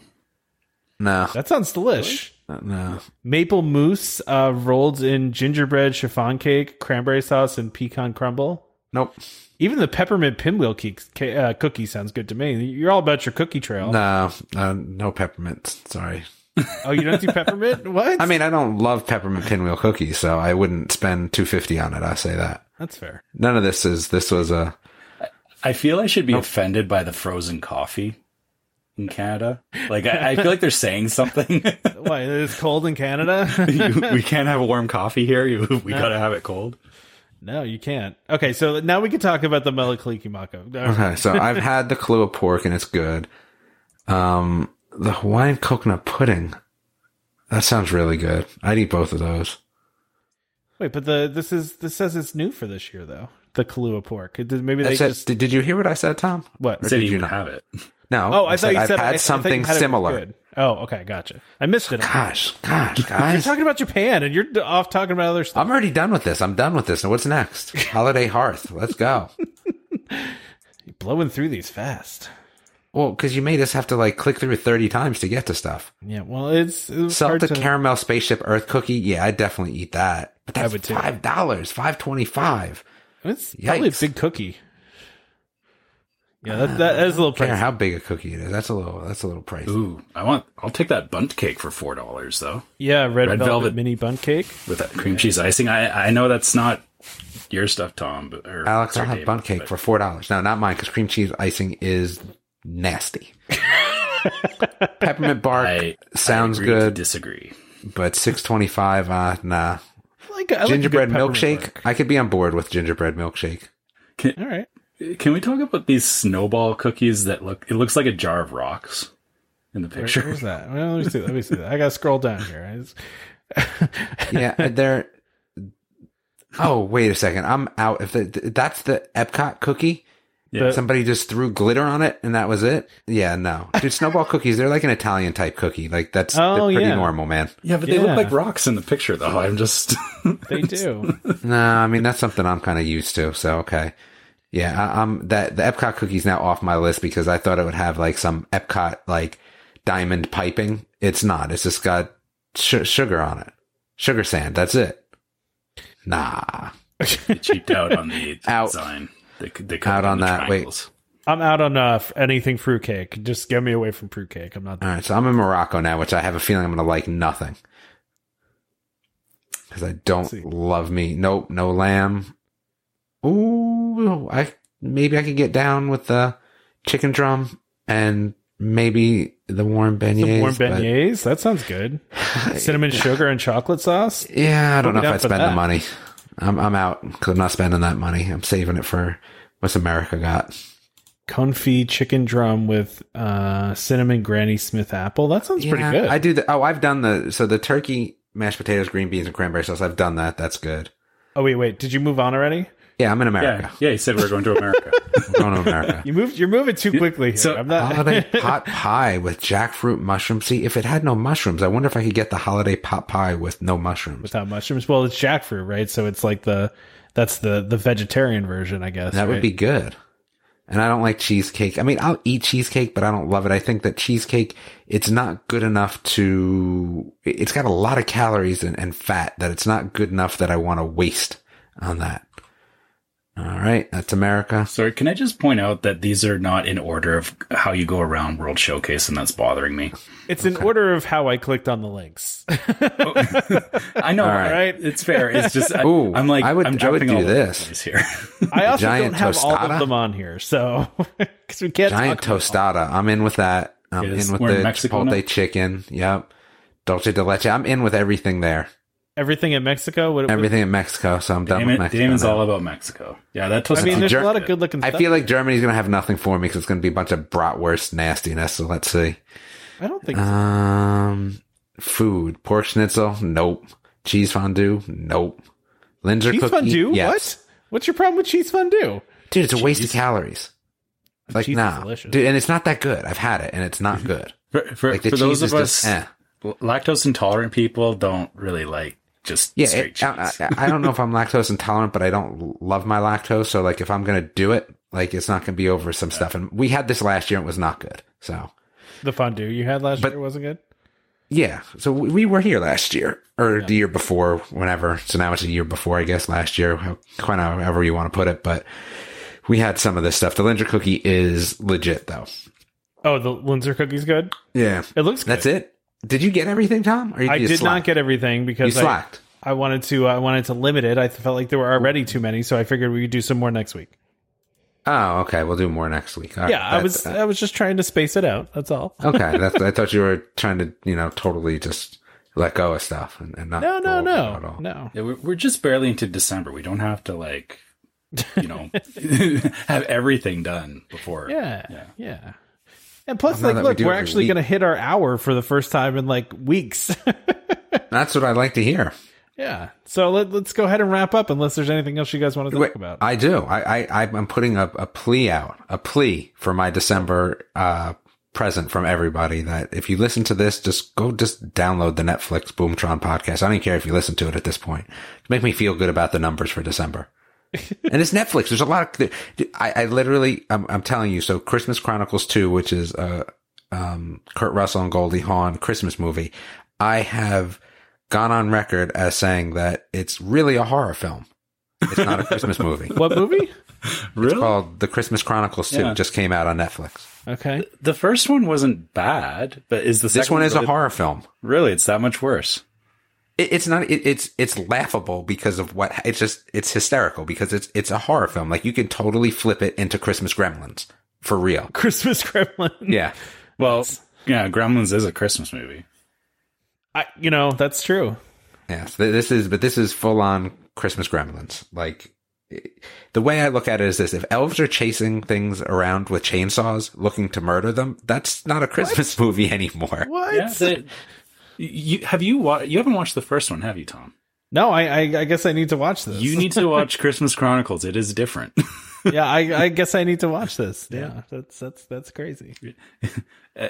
No, That sounds delish. no. Maple mousse uh, rolled in gingerbread chiffon cake, cranberry sauce, and pecan crumble. Nope. Even the peppermint pinwheel cake, uh, cookie sounds good to me. You're all about your cookie trail. No, uh, no peppermint. Sorry. Oh, you don't do peppermint? What? I mean, I don't love peppermint pinwheel cookies, so I wouldn't spend two fifty on it. I say that. that's fair. None of this is. This was a. I feel I should be offended by the frozen coffee in Canada. Like I, I feel like they're saying something. Why? It's cold in Canada? You- we can't have a warm coffee here. You, we gotta have it cold. no, you can't. Okay, so now we can talk about the Mele Kalikimaka. Okay, so I've had the Kalua pork and it's good. Um, the Hawaiian coconut pudding. That sounds really good. I'd eat both of those. Wait, but the this is this says it's new for this year though. The Kalua pork. It, did- maybe they said, just did, did you hear what I said, Tom? what? I said did you you not not? have it. No. Oh, I thought you I've said I- I had thought you something had similar. Oh, okay, gotcha. I missed it. Gosh, gosh, guys. You're guys. talking about Japan, and you're off talking about other stuff. I'm already done with this. I'm done with this. And what's next? Holiday Hearth. Let's go. You're blowing through these fast. Well, because you made us have to like click through 30 times to get to stuff. Yeah, well, it's, it's hard Salted to. caramel spaceship Earth cookie. Yeah, I'd definitely eat that. But that's would too. five dollars, five twenty five. It's probably a Yikes. big cookie. Yeah, that, ah, that is a little Care pricey. how big a cookie it is. That's a little. That's a little pricey. Ooh, I want. I'll take that bundt cake for four dollars though, Yeah, red, Red velvet, velvet. mini bundt cake. with that cream cheese icing. I I know that's not your stuff, Tom. But, or, Alex, I'll have David, bundt cake but- for four dollars. No, not mine because cream cheese icing is nasty. Peppermint bark I sounds I agree to good, disagree. but six twenty five. Uh, nah. Like, I gingerbread good peppermint milkshake. bark. I could be on board with gingerbread milkshake. All right. Can we talk about these snowball cookies that look? It looks like a jar of rocks in the Where- picture. where's that? Well, let me see. Let me see. That. I gotta scroll down here. Yeah, they're. Oh wait a second! I'm out. If the, that's the Epcot cookie, Yeah. somebody just threw glitter on it and that was it. Yeah, no, dude. Snowball cookies. They're like an Italian type cookie. Like that's Oh, pretty yeah. normal, man. Yeah, but they Yeah. look like rocks in the picture, though. I'm just. They do. No, I mean that's something I'm kind of used to. So okay, yeah, I, I'm that the Epcot cookie's now off my list because I thought it would have like some Epcot like diamond piping. It's not. It's just got sh- sugar on it, sugar sand. That's it. Nah, They cheaped out on the Out. design. They, could- they Out on the that. Wait. I'm out on uh, anything fruitcake. Just get me away from fruitcake. I'm not. All right, so I'm in Morocco now, which I have a feeling I'm going to like nothing because I don't love me. Nope, no lamb. Ooh, I maybe I could get down with the chicken drum and maybe the warm beignets. Some warm beignets. That sounds good. Cinnamon sugar and chocolate sauce. Yeah, I don't Put know if I'd spend that. the money. I'm I'm out because I'm not spending that money. I'm saving it for what's America got. Confit chicken drum with uh, cinnamon Granny Smith apple. That sounds pretty good. I do the. Oh, I've done the so the turkey mashed potatoes, green beans, and cranberry sauce. I've done that. That's good. oh wait, wait. Did you move on already? Yeah, I'm in America. yeah. You said we are going to America. I'm going to America. You moved. You're moving too quickly. Here. So- I'm not. Oh, holiday pot pie with jackfruit mushrooms. See, if it had no mushrooms, I wonder if I could get the holiday pot pie with no mushrooms. without mushrooms. Well, it's jackfruit, right? So it's like the that's the the vegetarian version, I guess. That would be good. And I don't like cheesecake. I mean, I'll eat cheesecake, but I don't love it. I think that cheesecake, it's not good enough to, it's got a lot of calories and, and fat that it's not good enough that I want to waste on that. All right. That's America. Sorry, can I just point out that these are not in order of how you go around World Showcase, and that's bothering me. It's in order of how I clicked on the links. Oh. I know, right. right? It's fair. It's just I, Ooh, I'm like I would- I'm I would do this. the place here. I also giant don't have all of them on here, so because we can't Giant talk about tostada. I'm in with that. I'm Yes, in with we're in the Mexico chipotle now? chicken. Yep. Dulce de leche. I'm in with everything there. Everything in Mexico. What, what- Everything in Mexico. So I'm done with Mexico. Damon's now. all about Mexico. Yeah, that I toasted. mean, there's Ger- a lot of good looking. I stuff. feel like Germany's going to have nothing for me because it's going to be a bunch of bratwurst nastiness. So let's see. I don't think. so. Um, food, pork schnitzel, nope. Cheese fondue, nope. Linzer cheese cookie, fondue. yes. What? What's your problem with cheese fondue? Dude, it's a waste of calories. Like, cheese nah, delicious. dude, and it's not that good. I've had it, and it's not good. for for, Like for those is of just, us eh. lactose intolerant people, don't really like just Yeah, straight it, I, cheese. I, I don't know if I'm lactose intolerant, but I don't love my lactose. So, like, if I'm gonna do it, like, it's not gonna be over some stuff. And we had this last year, and it was not good. So, The fondue you had last But- year wasn't good. Yeah. So we we were here last year or the year before, whenever. So now it's a year before, I guess, last year, how- kind of however you want to put it. But we had some of this stuff. The Linzer cookie is legit though. Oh, the Linzer cookie's good. Yeah. It looks. Good. That's it. Did you get everything, Tom? Or you I you did not get everything You because I, slacked. I wanted to. I wanted to limit it. I felt like there were already too many, so I figured we could do some more next week. Oh, okay. We'll do more next week. All right, Yeah, I was. that's- uh, I was just trying to space it out. That's all. okay. That's, I thought you were trying to, you know, totally just let go of stuff and, and not. No, go no, at no, all. no. Yeah, we're, we're just barely into December. We don't have to like, you know, have everything done before. Yeah, Yeah. yeah. And plus, like, we look, do we're actually going to hit our hour for the first time in like weeks. That's what I'd like to hear. yeah. So let, let's go ahead and wrap up, unless there's anything else you guys want to talk Wait, about. I do. I, I, I'm putting a, a plea out, a plea for my December, uh, present from everybody that if you listen to this, just go, just download the Netflix Boomtron podcast. I don't care if you listen to it at this point. Make me feel good about the numbers for December. And it's Netflix. There's a lot of, I, I literally, I'm, I'm telling you. So Christmas Chronicles 2, which is, uh, um, Kurt Russell and Goldie Hawn Christmas movie. I have gone on record as saying that it's really a horror film. It's not a Christmas movie. what movie? really. It's called The Christmas Chronicles 2. Yeah. Just came out on Netflix. Okay. the first one wasn't bad, but is the This second one is a horror film. Really, it's that much worse. It, it's not. It, it's it's laughable because of what. It's just it's hysterical because it's it's a horror film. Like you can totally flip it into Christmas Gremlins for real. Christmas Gremlin. Yeah. Well, yeah, Gremlins is a Christmas movie. I, you know, that's true. Yes. Th- This is but this is full on Christmas Gremlins. Like the way I look at it is this: if elves are chasing things around with chainsaws, looking to murder them, that's not a Christmas movie anymore. What? Yeah, the- you have you wa- you haven't watched the first one, have you, Tom? no, I, I, I guess I need to watch this. You need to watch Christmas Chronicles. It is different. yeah, I, I guess I need to watch this. Yeah, that's that's that's crazy. Uh,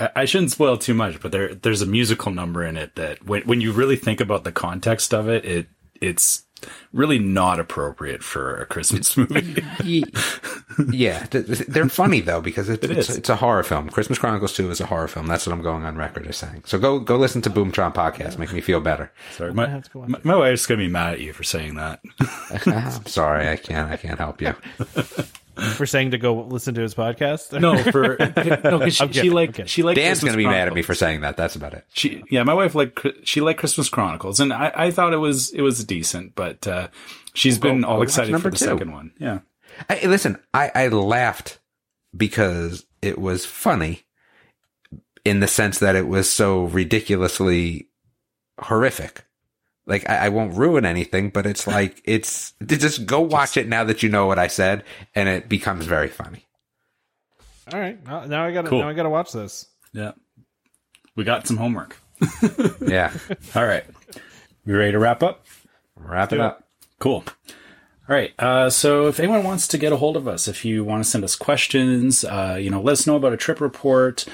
I- I shouldn't spoil too much, but there there's a musical number in it that when when you really think about the context of it, it it's really not appropriate for a Christmas movie. Yeah, th- th- they're funny though because it's, it's it's a horror film. Christmas Chronicles Two is a horror film. That's what I'm going on record as saying. So go go listen to Boomtron podcast. Make me feel better. Sorry, my, have to go on. my, my wife's gonna be mad at you for saying that. I'm sorry, I can't I can't help you. For saying to go listen to his podcast. No, for no, 'cause she, she like she like Dan's Christmas gonna be mad at me for saying that. That's about it. She, yeah, my wife like she liked Christmas Chronicles, and I, I thought it was it was decent, but uh, she's been all watch excited for the two. second one. Yeah, I, listen, I, I laughed because it was funny in the sense that it was so ridiculously horrific. Like I, I won't ruin anything, but it's like it's just go watch it now that you know what I said, and it becomes very funny. All right, now, now I got to Cool. now I got to watch this. yeah. We got some homework. Yeah, All right, we ready to wrap up? wrap it up. Cool. All right. Uh, so if anyone wants to get a hold of us, if you want to send us questions, uh, you know, let us know about a trip report,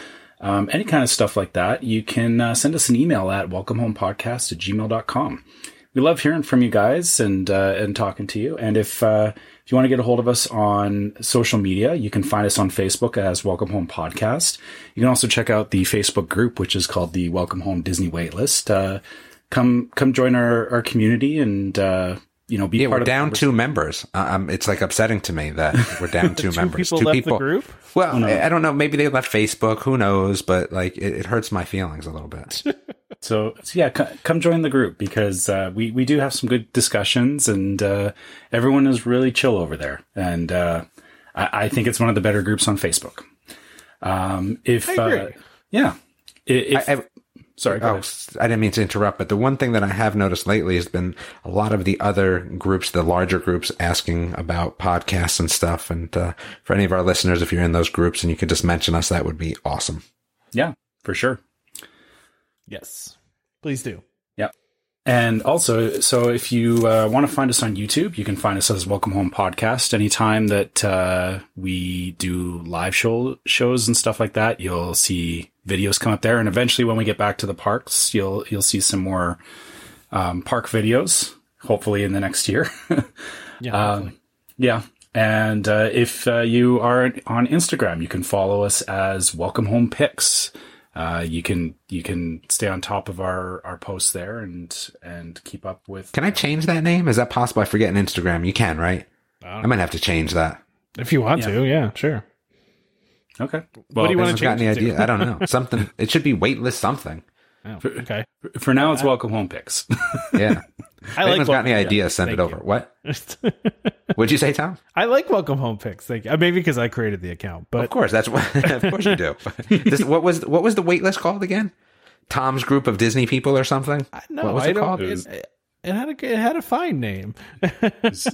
um, any kind of stuff like that, you can uh, send us an email at welcomehomepodcast at gmail.com. We love hearing from you guys and, uh, and talking to you. And if, uh, if you want to get a hold of us on social media, you can find us on Facebook as Welcome Home Podcast. You can also check out the Facebook group, which is called the Welcome Home Disney Waitlist. Uh, come, come join our, our community and, uh, you know, be Yeah, part we're of down two members. Uh, Um, it's like upsetting to me that we're down two, Two members. people two left people. the group. Well, I I don't know. Maybe they left Facebook. Who knows? But like, it, it hurts my feelings a little bit. So, so yeah, c- come join the group because uh, we we do have some good discussions, and uh, everyone is really chill over there. And uh, I, I think it's one of the better groups on Facebook. Um, if. Uh, yeah, if, I, I, sorry, Oh, ahead. s- I didn't mean to interrupt, but the one thing that I have noticed lately has been a lot of the other groups, the larger groups, asking about podcasts and stuff. And uh, for any of our listeners, if you're in those groups and you could just mention us, that would be awesome. yeah, for sure. Yes, please do. Yeah. And also, so if you uh, want to find us on YouTube, you can find us as Welcome Home Podcast. Anytime that uh, we do live show shows and stuff like that, you'll see videos come up there. And eventually, when we get back to the parks, you'll you'll see some more um, park videos. Hopefully, in the next year. Yeah, Um, yeah. And uh, if uh, you are on Instagram, you can follow us as Welcome Home Pics. Uh, you can you can stay on top of our, our posts there and and keep up with. Can I change that name? Is that possible? I forget an Instagram. You can, right? I might have to change that. if you want yeah. to, yeah, sure. Okay. What do you want to got change any it to? idea. I don't know. Something. It should be waitlist something. Oh, okay, For now, it's Welcome Home picks. Yeah. I If like. anyone's got any ideas, send it over. What? What'd you say, Tom? I like welcome home picks. Thank you. Uh, Maybe because I created the account, but Of course, that's what. of course you do. this, what was what was the waitlist called again? Tom's group of Disney people or something. no, what was I it don't. called? It, it had a it had a fine name. and It was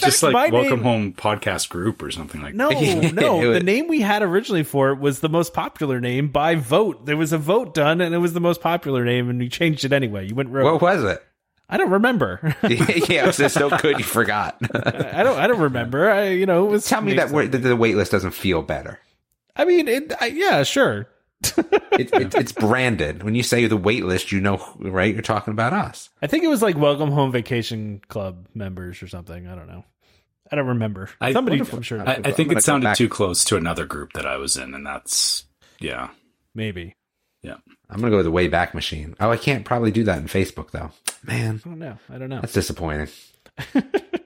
fact, just like my Welcome name, Home Podcast Group or something like No, Yeah, no. it was- The name we had originally for it was the most popular name by vote. There was a vote done, and it was the most popular name, and we changed it anyway. You went rogue. What was it? I don't remember. yeah, it was just so good you forgot. I don't. I don't remember. I you know it was. Tell me that, wait- that the waitlist doesn't feel better. I mean, it, I, yeah, sure. It, it, it's branded. When you say the wait list, you know, right? You're talking about us. I think it was like Welcome Home Vacation Club members or something. I don't know. I don't remember. I- Somebody, wonderful. I'm sure. I, I think it sounded back. too close to another group that I was in, and that's yeah, maybe. yeah. I'm gonna go with the Wayback Machine. Oh, I can't probably do that in Facebook though. Man, I don't know. I don't know. that's disappointing.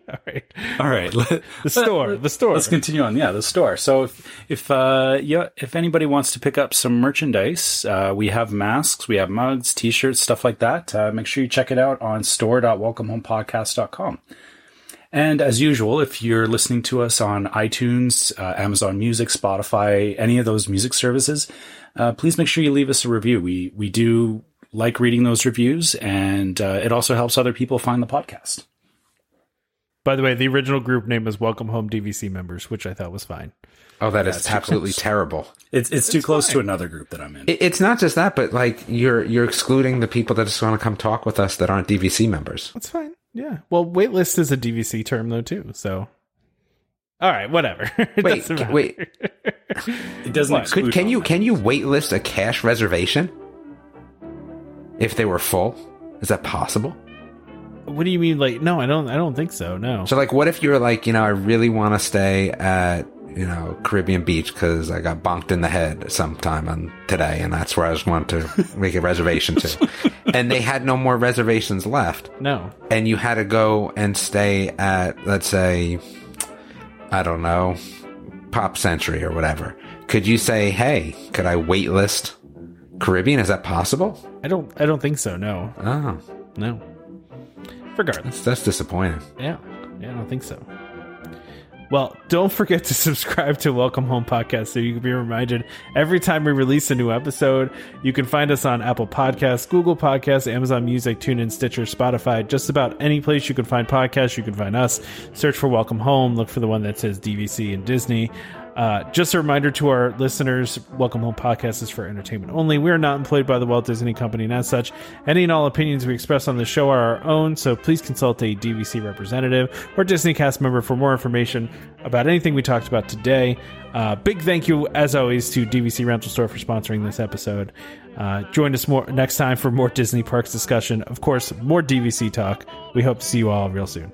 All right. All right, The store. The store. Let's continue on. Yeah, the store. So if if uh yeah, if anybody wants to pick up some merchandise, uh, we have masks, we have mugs, t-shirts, stuff like that. Uh, make sure you check it out on store.welcomehomepodcast.com. And as usual, if you're listening to us on iTunes, uh, Amazon Music, Spotify, any of those music services, uh, please make sure you leave us a review. We we do like reading those reviews, and uh, it also helps other people find the podcast. By the way, the original group name was Welcome Home DVC members, which I thought was fine. Oh, that is absolutely terrible. It's it's too close fine. to another group that I'm in. It, it's not just that, but like you're you're excluding the people that just want to come talk with us that aren't DVC members. That's fine. Yeah. Well, waitlist is a DVC term though too. So, all right, whatever. It Wait, doesn't wait. It doesn't exclude Could, can you online. can you waitlist a cash reservation if they were full? Is that possible? What do you mean? Like, no, I don't. I don't think so. No. So, like, what if you're like, you know, I really want to stay at, you know, Caribbean Beach because I got bonked in the head sometime on today, and that's where I just want to make a reservation to. And they had no more reservations left, No. and you had to go and stay at, let's say, I don't know, Pop Century or whatever. Could you say, hey, could I waitlist Caribbean? Is that possible? I don't. I don't think so. No. Oh, No. Regardless. that's disappointing. Yeah. Yeah. I don't think so. Well, don't forget to subscribe to Welcome Home Podcast so you can be reminded every time we release a new episode. You can find us on Apple Podcasts, Google Podcasts, Amazon Music, TuneIn, Stitcher, Spotify, just about any place you can find podcasts, you can find us. Search for Welcome Home, look for the one that says DVC and Disney. Uh, just a reminder to our listeners Welcome Home Podcast is for entertainment only. We are not employed by the Walt Disney Company, and as such, any and all opinions we express on the show are our own, so please consult a DVC representative or Disney cast member for more information about anything we talked about today. Uh, big thank you, as always, to DVC Rental Store for sponsoring this episode. Uh, join us more next time for more Disney Parks discussion. Of course, more DVC talk. We hope to see you all real soon.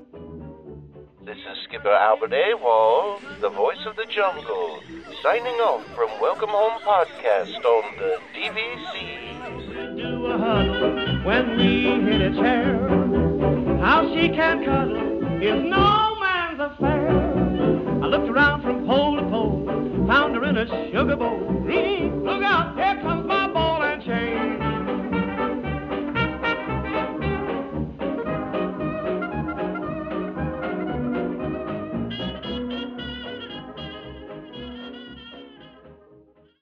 Skipper Albert Awol, the voice of the jungle, signing off from Welcome Home Podcast on the DVC. do a huddle when we hit its hair. How she can cuddle is no man's affair. I looked around from pole to pole, found her in a sugar bowl.